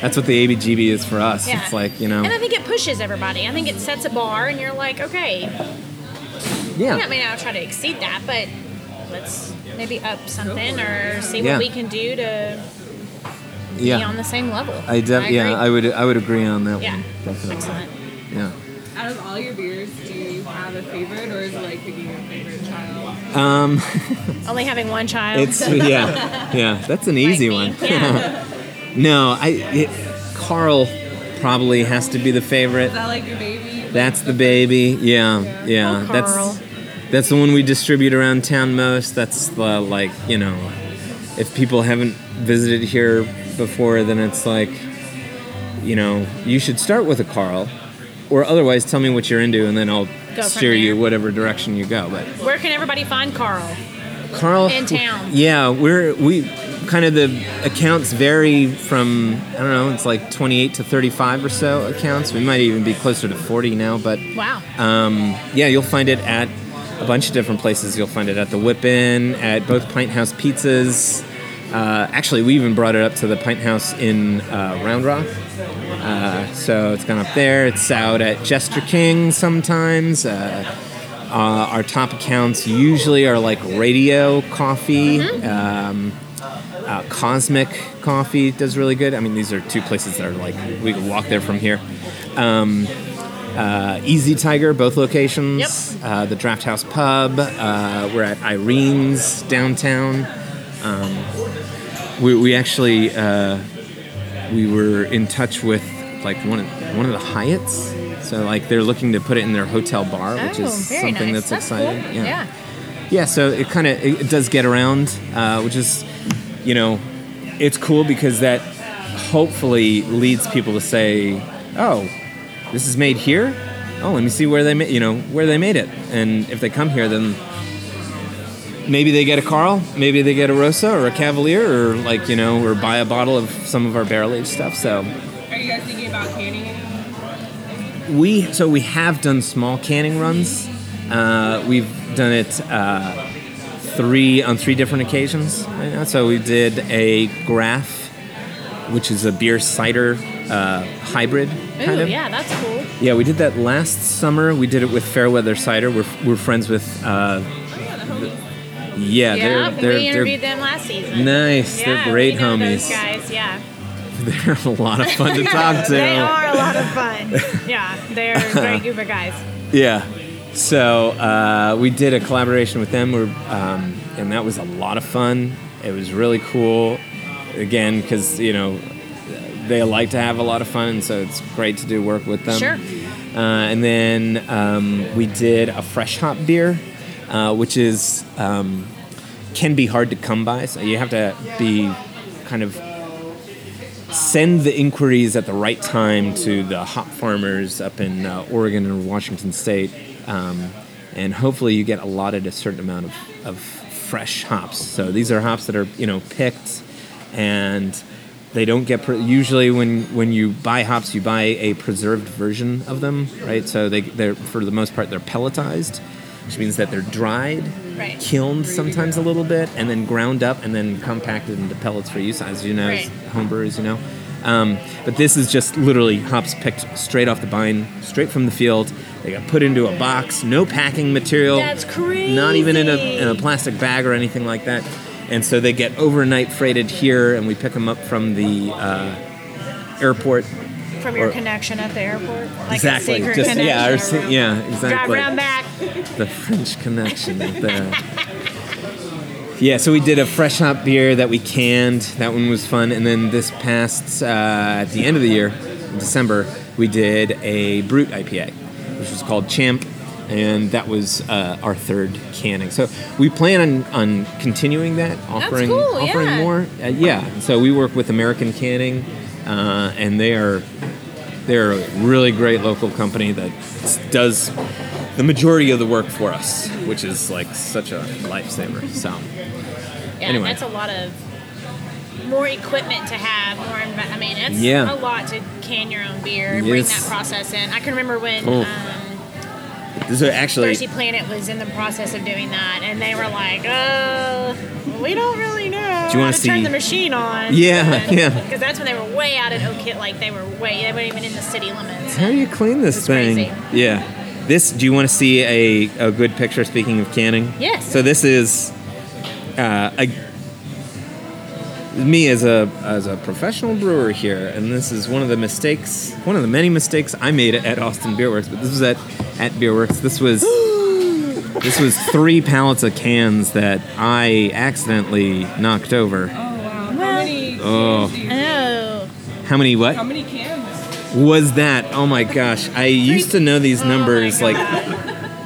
that's what the ABGB is for us. Yeah. It's like you know, And I think it pushes everybody. I think it sets a bar, and you're like, okay, yeah, I mean, I'll try to exceed that, but let's maybe up something or see Yeah. what we can do to be yeah. on the same level. I def- agree. yeah, I would I would agree on that yeah, one. Definitely. excellent. Yeah. Out of all your beers, do you have a favorite, or is it like picking your favorite child? Um, Only having one child. it's yeah, yeah. That's an easy me. one. Yeah. No, I it, Carl probably has to be the favorite. Is that like your baby? That's the baby. Yeah, yeah. Oh, Carl. that's that's the one we distribute around town most. That's the like you know, if people haven't visited here before, then it's like, you know, you should start with a Carl, or otherwise tell me what you're into, and then I'll steer you whatever direction you go. But Where can everybody find Carl? Carl In town. Yeah, we're we kind of the accounts vary from I don't know, it's like 28 to 35 or so accounts. We might even be closer to 40 now, but Wow. um, yeah, you'll find it at a bunch of different places. You'll find it at the Whip In, at both Pint House Pizzas. Uh, actually, we even brought it up to the Pint House in uh, Round Rock. Uh, so it's gone up there. It's out at Jester King sometimes. Uh, uh, our top accounts usually are like Radio Coffee. Um, uh, Cosmic Coffee does really good. I mean, these are two places that are like we can walk there from here. Um, uh, Easy Tiger, both locations. Yep. Uh, the Draught House Pub. Uh, we're at Irene's downtown. Um, we, we actually uh, we were in touch with like one of, one of the Hyatts. So like they're looking to put it in their hotel bar, which oh, is something nice. that's, cool. exciting. Yeah. Yeah, so it kind of it, it does get around, uh, which is, you know, it's cool because that hopefully leads people to say, "Oh, this is made here. Oh, let me see where they made, you know, where they made it." And if they come here, then maybe they get a Carl, maybe they get a Rosa or a Cavalier, or like you know, or buy a bottle of some of our barrel aged stuff. So Are you guys thinking about canning we so we have done small canning runs. Uh, we've done it uh, three on three different occasions. Right now. So we did a Graf, which is a beer cider uh, hybrid. Ooh, kind of. yeah, that's cool. Yeah, we did that last summer. We did it with Fairweather Cider. We're, we're friends with. Uh, yeah, Yeah, they're we they're, interviewed they're them last season. nice. Yeah, they're great we know homies. Those guys, yeah. They're a lot of fun to talk to. They are a lot of fun. Yeah, they're a great group of guys. Yeah. So uh, we did a collaboration with them, we're, um, and that was a lot of fun. It was really cool. Again, because you know they like to have a lot of fun, so it's great to do work with them. Sure. Uh, and then um, we did a fresh hop beer, uh, which is um, can be hard to come by. So you have to be kind of send the inquiries at the right time to the hop farmers up in uh, Oregon and Washington State, um, and hopefully you get allotted a certain amount of, of fresh hops. So these are hops that are you know picked, and they don't get pre- usually when when you buy hops you buy a preserved version of them, right? So they they're for the most part they're pelletized, which means that they're dried. Right. Kilned sometimes a little bit, and then ground up, and then compacted into pellets for use, as you know, as Right. homebrewers, you know. Um, but this is just literally hops picked straight off the vine, straight from the field. They got put into a box, no packing material. That's crazy. Not even in a, in a plastic bag or anything like that. And so they get overnight freighted here, and we pick them up from the uh, airport. From your Or- connection at the airport, like exactly. Just connection. yeah, se- yeah, exactly. Drive around back. the French connection there. Yeah, so we did a fresh hop beer that we canned. That one was fun. And then this past, uh, at the end of the year, December, we did a Brut IPA, which was called Champ. And that was uh, our third canning. So we plan on, on continuing that, offering cool, offering yeah. more. Uh, yeah. So we work with American Canning, uh, and they are they're a really great local company that does the majority of the work for us, which is like such a lifesaver. So Yeah, Anyway. that's a lot of more equipment to have. More, I mean, it's Yeah. a lot to can your own beer and bring that process in. I can remember when Oh. um, is actually Thirsty Planet was in the process of doing that, and they were like, "Uh, we don't really know Do you wanna to turn the machine on." Yeah, yeah. Because that's when they were way out at Oak like they were way, they weren't even in the city limits. how do you clean this thing? crazy. Yeah. This. Do you want to see a, a good picture? Speaking of canning. Yes. So this is uh, a, me as a as a professional brewer here, and this is one of the mistakes, one of the many mistakes I made at Austin Beer Works. But this was at at Beer Works. This was this was three pallets of cans that I accidentally knocked over. Oh wow! How many? Oh. cans do you- Oh, How many? What? How many cans? was that? Oh my gosh! I used to know these oh, numbers. like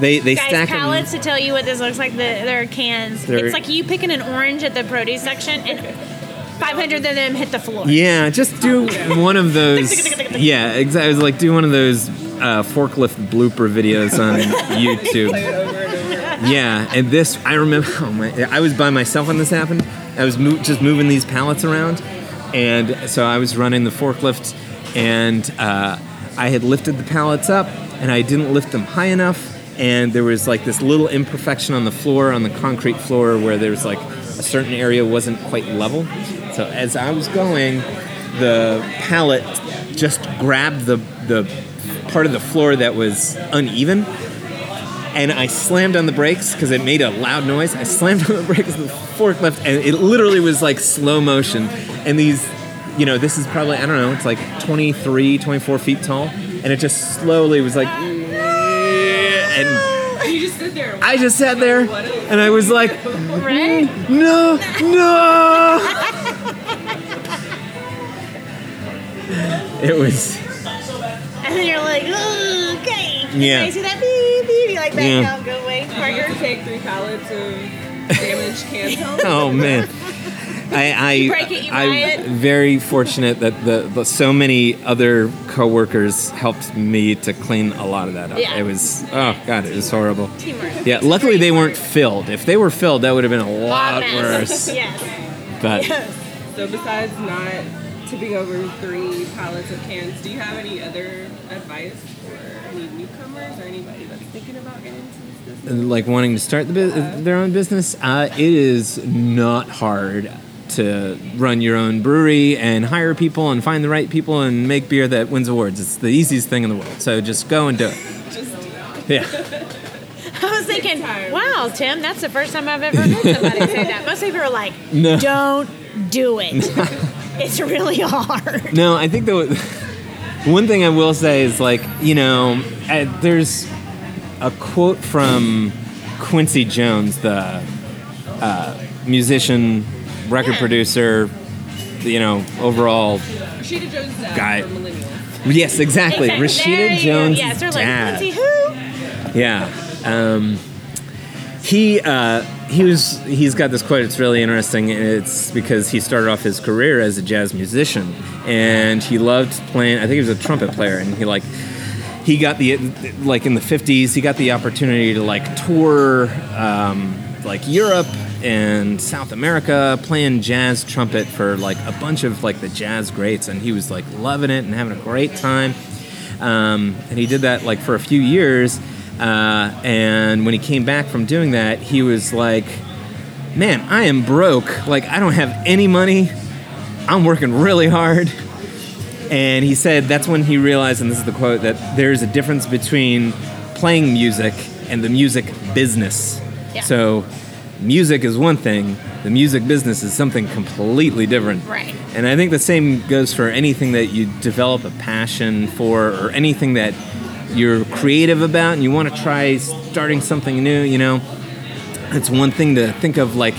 they they guys, stack pallets them. to tell you what this looks like. The, they're cans. They're- it's like you picking an orange at the produce section, and 500 of them hit the floor. Yeah, just do one of those. Yeah, exactly. It was like do one of those uh, forklift blooper videos on YouTube. Yeah, and this I remember. Oh my! I was by myself when this happened. I was mo- just moving these pallets around, and so I was running the forklift, and uh, I had lifted the pallets up, and I didn't lift them high enough, and there was like this little imperfection on the floor, on the concrete floor, where there was like a certain area wasn't quite level. So as I was going, the pallet just grabbed the the part of the floor that was uneven and I slammed on the brakes because it made a loud noise. I slammed on the brakes the forklift, and it literally was like slow motion. And these, you know, this is probably, I don't know, it's like 23, 24 feet tall. and it just slowly was like, and You just there. I just sat there, and I was like, no, no. It was, And then you're like, "Ooh, okay. Yeah. And I see that beep, beep, you like back Yeah. down, go away. Did Parker. take three pallets of damaged cans oh man. I, I, break it, you buy I'm it. very fortunate that the, the so many other coworkers helped me to clean a lot of that up. Yeah. It was oh god, it was horrible. Teamwork. Yeah, luckily they weren't filled. If they were filled, that would have been a lot mess. worse. yes. But So besides not tipping over three pallets of cans, do you have any other advice for any newcomers or anybody that's thinking about getting into this business? like wanting to start the bu- their own business, uh, it is not hard to run your own brewery and hire people and find the right people and make beer that wins awards. It's the easiest thing in the world. So just go and do it. Yeah. I was thinking, wow, Tim, that's the first time I've ever heard somebody say that. Most people are like, No. don't do it. It's really hard. No, I think the one thing I will say is like you know, uh, there's a quote from Quincy Jones, the uh, musician, record Yeah. producer, you know, overall. Rashida Jones' Guy. for millennials. Yes, exactly. Exactly. Rashida you go. Jones' Yes, they're like, dad. Quincy who? Yeah. Um, he uh, he was he's got this quote. It's really interesting. It's because he started off his career as a jazz musician, and he loved playing. I think he was a trumpet player, and he like he got the like in the 50s he got the opportunity to like tour um, like europe and south america playing jazz trumpet for like a bunch of like the jazz greats and he was like loving it and having a great time um, and he did that like for a few years uh, and when he came back from doing that he was like man i am broke like i don't have any money i'm working really hard and he said that's when he realized, and this is the quote, that there's a difference between playing music and the music business. Yeah. So, music is one thing, the music business is something completely different. Right. And I think the same goes for anything that you develop a passion for or anything that you're creative about and you want to try starting something new, you know. It's one thing to think of, like,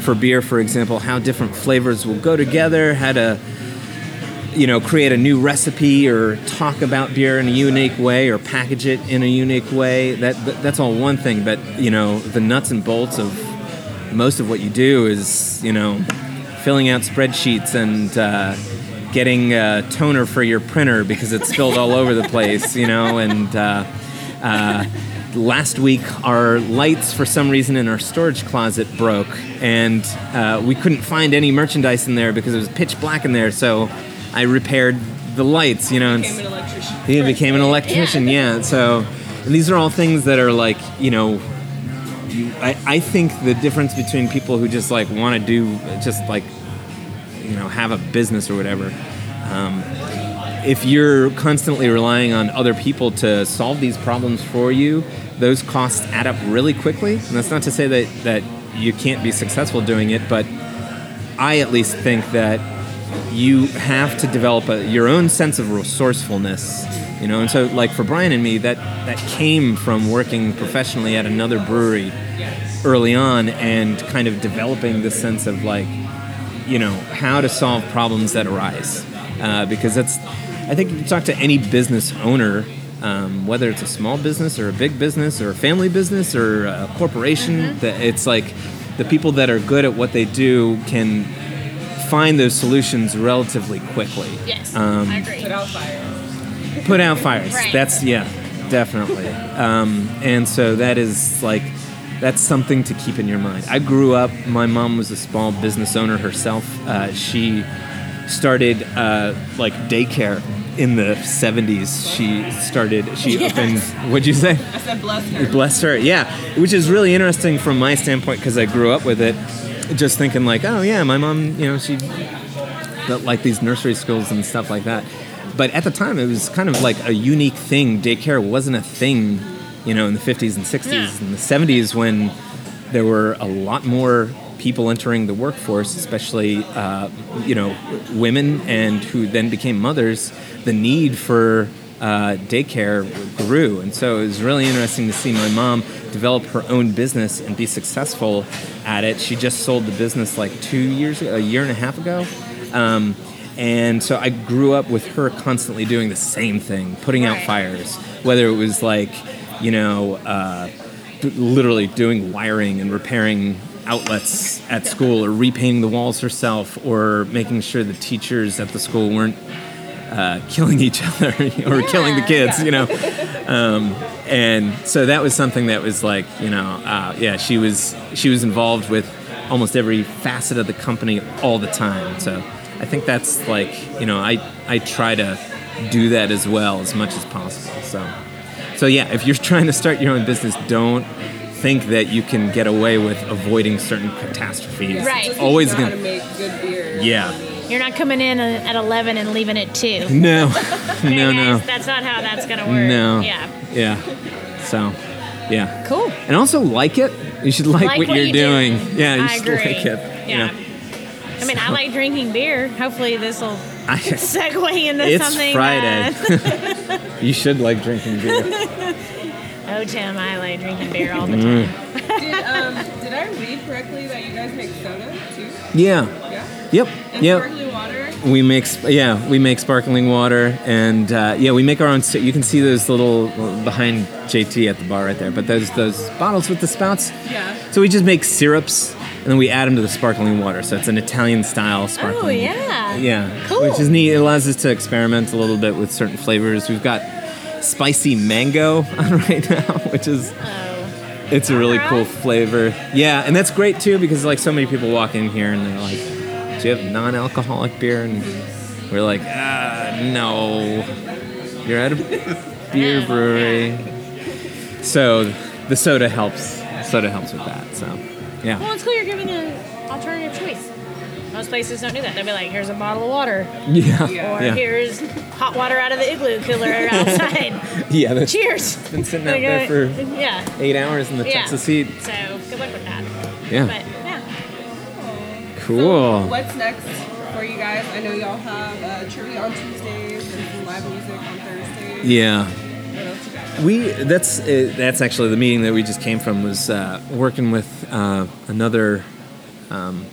for beer, for example, how different flavors will go together, how to you know, create a new recipe or talk about beer in a unique way or package it in a unique way. That, that that's all one thing, but you know, the nuts and bolts of most of what you do is, you know, filling out spreadsheets and uh, getting a toner for your printer because it's spilled all over the place, you know, and uh, uh, last week our lights for some reason in our storage closet broke and uh, we couldn't find any merchandise in there because it was pitch black in there so i repaired the lights you know and Became an electrician. he became an electrician yeah, so and these are all things that are like you know you, I, I think the difference between people who just like want to do just like you know have a business or whatever um, if you're constantly relying on other people to solve these problems for you those costs add up really quickly. And that's not to say that that you can't be successful doing it but i at least think that you have to develop a, your own sense of resourcefulness you know? And so like for brian and me that that came from working professionally at another brewery early on and kind of developing this sense of like you know how to solve problems that arise uh, because that's i think if you talk to any business owner um, whether it's a small business or a big business or a family business or a corporation that it's like the people that are good at what they do can find those solutions relatively quickly Yes, Um, I agree. Put out fires. put out fires. Right. That's yeah, definitely. Um, and so that is like that's something to keep in your mind. I grew up. My mom was a small business owner herself. Uh, she started uh, like daycare in the 70s. She started. She Yes. opened. What'd you say? I said bless her. Bless her. Yeah, which is really interesting from my standpoint because I grew up with it. Just thinking like, oh yeah, my mom, you know, she got like these nursery schools and stuff like that. But at the time, it was kind of like a unique thing. Daycare wasn't a thing, you know, in the 50s and 60s. Yeah. In the 70s, when there were a lot more people entering the workforce, especially, uh, you know, women and who then became mothers, the need for uh, daycare grew. And so it was really interesting to see my mom develop her own business and be successful at it. She just sold the business like two years, ago, a year and a half ago. Um, and so I grew up with her constantly doing the same thing, putting out fires, whether it was like, you know, uh, literally doing wiring and repairing outlets at school or repainting the walls herself or making sure the teachers at the school weren't uh, killing each other or killing the kids, you know. Um, and so that was something that was like, you know, uh, yeah, she was she was involved with almost every facet of the company all the time. So I think that's like, you know, I I try to do that as well as much as possible. So so yeah, if you're trying to start your own business, don't think that you can get away with avoiding certain catastrophes. Right. It's always know how to gonna make good beer. Yeah. You're not coming in at 11 and leaving at 2. No. Okay, no, no. That's not how that's going to work. No. Yeah. Yeah. So, yeah. Cool. And also like it. You should like, Like what, what you're you do. doing. Yeah, you I should agree. like it. you Yeah. know. I mean, I like drinking beer. Hopefully, this will I, segue into it's something. Friday. that- you should like drinking beer. oh, Tim, I like drinking beer all the Mm. time. Did um did I read correctly that you guys make soda too? Yeah. Yeah. Yep. And Yep. sparkling water. We make yeah we make sparkling water and uh, yeah we make our own. You can see those little behind JT at the bar right there. But those those bottles with the spouts. Yeah. So we just make syrups and then we add them to the sparkling water. So it's an Italian style sparkling. Oh, yeah. Yeah, Cool. which is neat. It allows us to experiment a little bit with certain flavors. We've got spicy mango on right now, which is Oh. it's a really cool flavor. Yeah, and that's great too because like so many people walk in here and they're like, "Do you have non-alcoholic beer?" And we're like, "Ah, no, you're at a beer brewery." So the soda helps. Soda helps with that. So yeah. Well, it's cool you're giving an alternative choice. Most places don't do that. They'll be like, here's a bottle of water, Yeah. Yeah. or Yeah. here's hot water out of the igloo cooler outside. Yeah, that's Cheers. been sitting out Like, there uh, for yeah. eight hours in the Yeah. Texas heat. So good luck with that. Yeah. But yeah. Cool. What's next for you guys? I know y'all have uh, trivia on Tuesdays and some live music on Thursdays. Yeah. We that's uh, that's actually the meeting that we just came from was uh, working with uh, another um,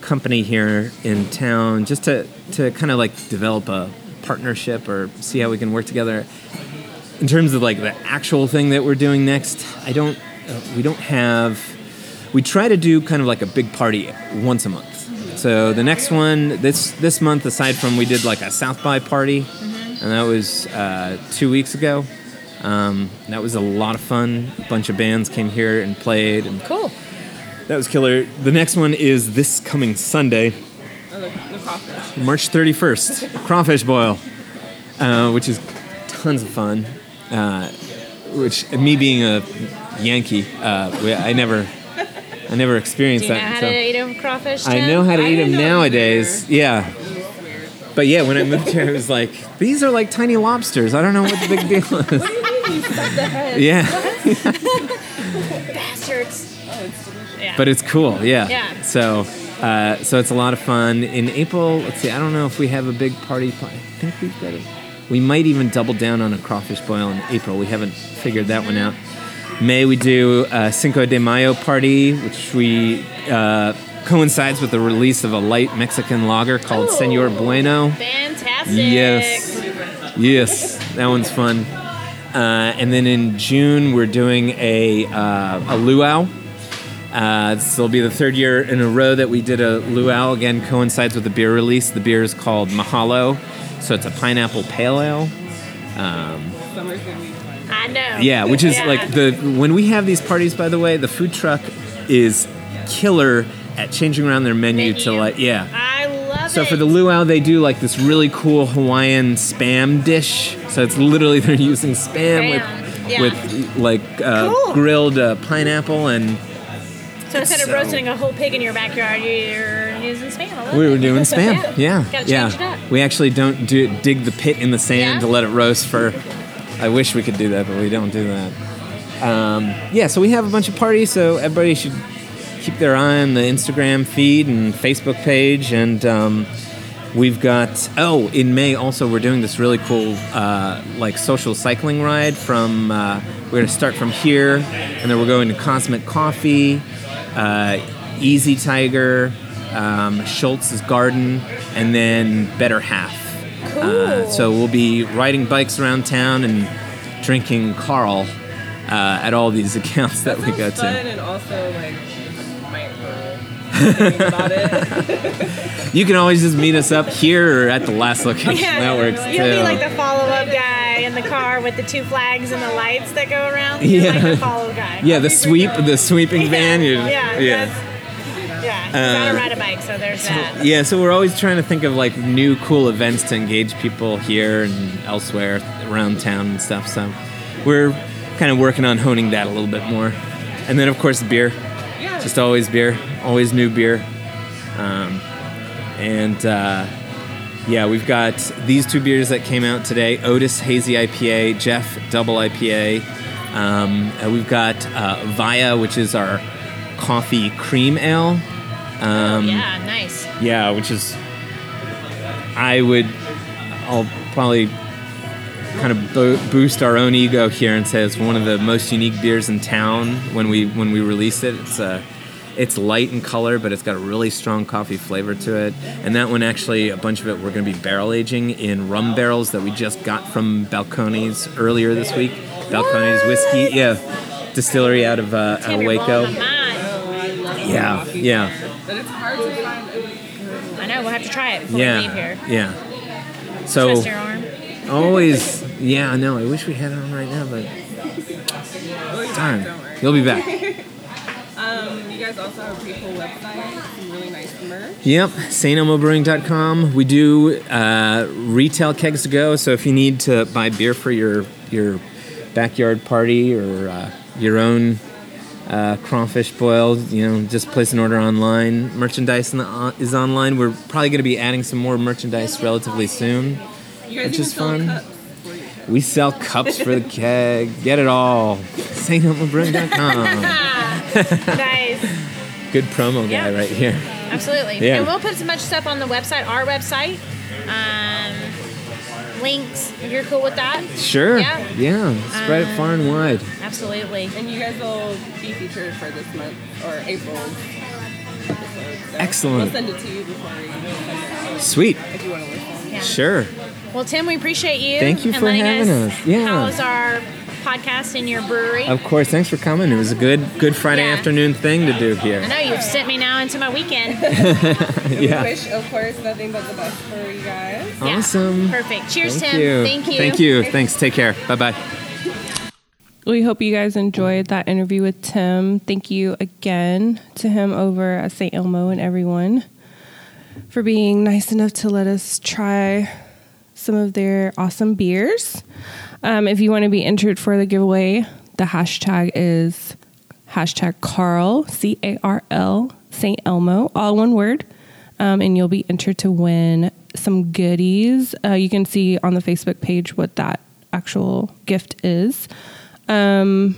company here in town just to to kind of like develop a partnership or see how we can work together. In terms of like the actual thing that we're doing next, I don't uh, we don't have we try to do kind of like a big party once a month. So the next one this this month, aside from we did like a South by party, and that was uh, two weeks ago. Um, that was a lot of fun. A bunch of bands came here and played, and Cool. that was killer. The next one is this coming Sunday, Oh, the, the crawfish. March 31st, Crawfish Boil, uh, which is tons of fun. Uh, which me being a Yankee, uh, I never, I never Do experienced you know that. how so- to eat a crawfish? I know how to I eat them know nowadays. Yeah. But yeah, when I moved here, I was like these are like tiny lobsters. I don't know what the big deal is. What do you mean you stuck the head? Yeah, Bastards. Oh, it's. Yeah. but it's cool. Yeah. Yeah. So, uh, so it's a lot of fun. In April, let's see. I don't know if we have a big party. pla- I think we've got a. We might even double down on a crawfish boil in April. We haven't figured that one out. May we do a Cinco de Mayo party, which we uh, coincides with the release of a light Mexican lager called Ooh. Senor Bueno. Fantastic. Yes. Yes, that one's fun. Uh, and then in June, we're doing a, uh, a luau. Uh, this will be the third year in a row that we did a luau. Again, coincides with the beer release. The beer is called Mahalo, so it's a pineapple pale ale. Summer's gonna be fun. I know. Yeah, which is Yeah. like the when we have these parties. By the way, the food truck is killer at changing around their menu, to like yeah. So for the luau, they do like this really cool Hawaiian spam dish. So it's literally they're using spam with yeah. with like uh, Cool. grilled uh, pineapple, and So instead of So- roasting a whole pig in your backyard, you're using spam. I love we were it. doing spam. Yeah, Gotta yeah. it up. We actually don't do dig the pit in the sand Yeah? to let it roast for. I wish we could do that, but we don't do that. Um, yeah, so we have a bunch of parties, so everybody should keep their eye on the Instagram feed and Facebook page, and um, We've got oh in May also we're doing this really cool uh, like social cycling ride from uh, we're gonna start from here and then we're going to Cosmic Coffee, uh, Easy Tiger, um, Scholz's Garden, and then Better Half. Uh, so we'll be riding bikes around town and drinking Carl uh, at all these accounts that, we go to. and also like might hurt thinking about it. You can always just meet us up here or at the last location. that works too. You'll be like the follow up guy in the car with the two flags and the lights that go around. You're Yeah. like the follow guy. yeah, the sweep, the sweeping van. you- Yeah. yeah. Yeah. Gotta um, ride a bike, so there's that. Yeah, so we're always trying to think of like new cool events to engage people here and elsewhere around town and stuff. So we're kind of working on honing that a little bit more. And then of course beer, Yeah. just always beer, always new beer. Um, and uh, yeah, we've got these two beers that came out today: Otis Hazy IPA, Jeff Double IPA. Um, and we've got uh, Via, which is our coffee cream ale. Um, yeah, nice. yeah, which is I would I'll probably kind of bo- boost our own ego here and say it's one of the most unique beers in town when we when we release it. It's uh, it's light in color, but it's got a really strong coffee flavor to it. And that one actually, a bunch of it, we're going to be barrel aging in rum barrels that we just got from Balcones earlier this week. Balcones whiskey, yeah, distillery out of uh, out of Waco. blowing. Yeah, yeah. But it's hard to find a I know. We'll have to try it before yeah, we leave here. Yeah. So Twist your arm. always, yeah, I know. I wish we had it on right now, but darn, you'll be back. Um, you guys also have a pretty cool website, some really nice merch. Yep, StElmobrewing.com. We do uh, retail kegs to go, so if you need to buy beer for your your backyard party or uh, your own uh, crawfish boil, you know, just place an order online. Merchandise in the, uh, is online. We're probably going to be adding some more merchandise relatively soon. Which is fun. cups for your keg. We sell cups for the keg. Get it all. StElmobrewing.com. nice. Good promo guy Yeah. right here. Absolutely. Yeah. And we'll put as much stuff on the website, our website. Um, links, if you're cool with that. Sure. Yeah. Yeah. Spread it far and wide. Absolutely. And you guys will be featured for this month or April's episode. So Excellent. We'll send it to you before we send Sweet. if you want to listen. Yeah. Sure. Well, Tim, we appreciate you. Thank you and for letting having us. Yeah. How's our podcast in your brewery? Of course. Thanks for coming. It was a good good Friday Yeah. afternoon thing to do here. I know you've sent me now into my weekend. Yeah. We wish, of course, nothing but the best for you guys. Yeah. Awesome. Perfect. Cheers, Thank Tim. you. Thank you. Thank you. Thanks. Take care. Bye bye. We hope you guys enjoyed that interview with Tim. Thank you again to him over at St. Elmo and everyone for being nice enough to let us try some of their awesome beers. Um, if you want to be entered for the giveaway, the hashtag is hashtag Carl, C A R L, St. Elmo, all one word. Um, and you'll be entered to win some goodies. Uh, you can see on the Facebook page what that actual gift is. Um,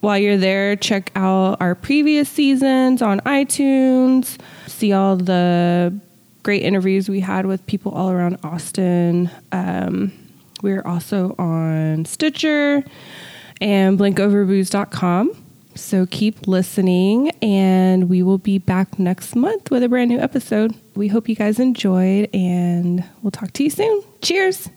while you're there, check out our previous seasons on iTunes. See all the great interviews we had with people all around Austin. Um, we're also on Stitcher and blinkoverbooze.com. So keep listening, and we will be back next month with a brand new episode. We hope you guys enjoyed, and we'll talk to you soon. Cheers.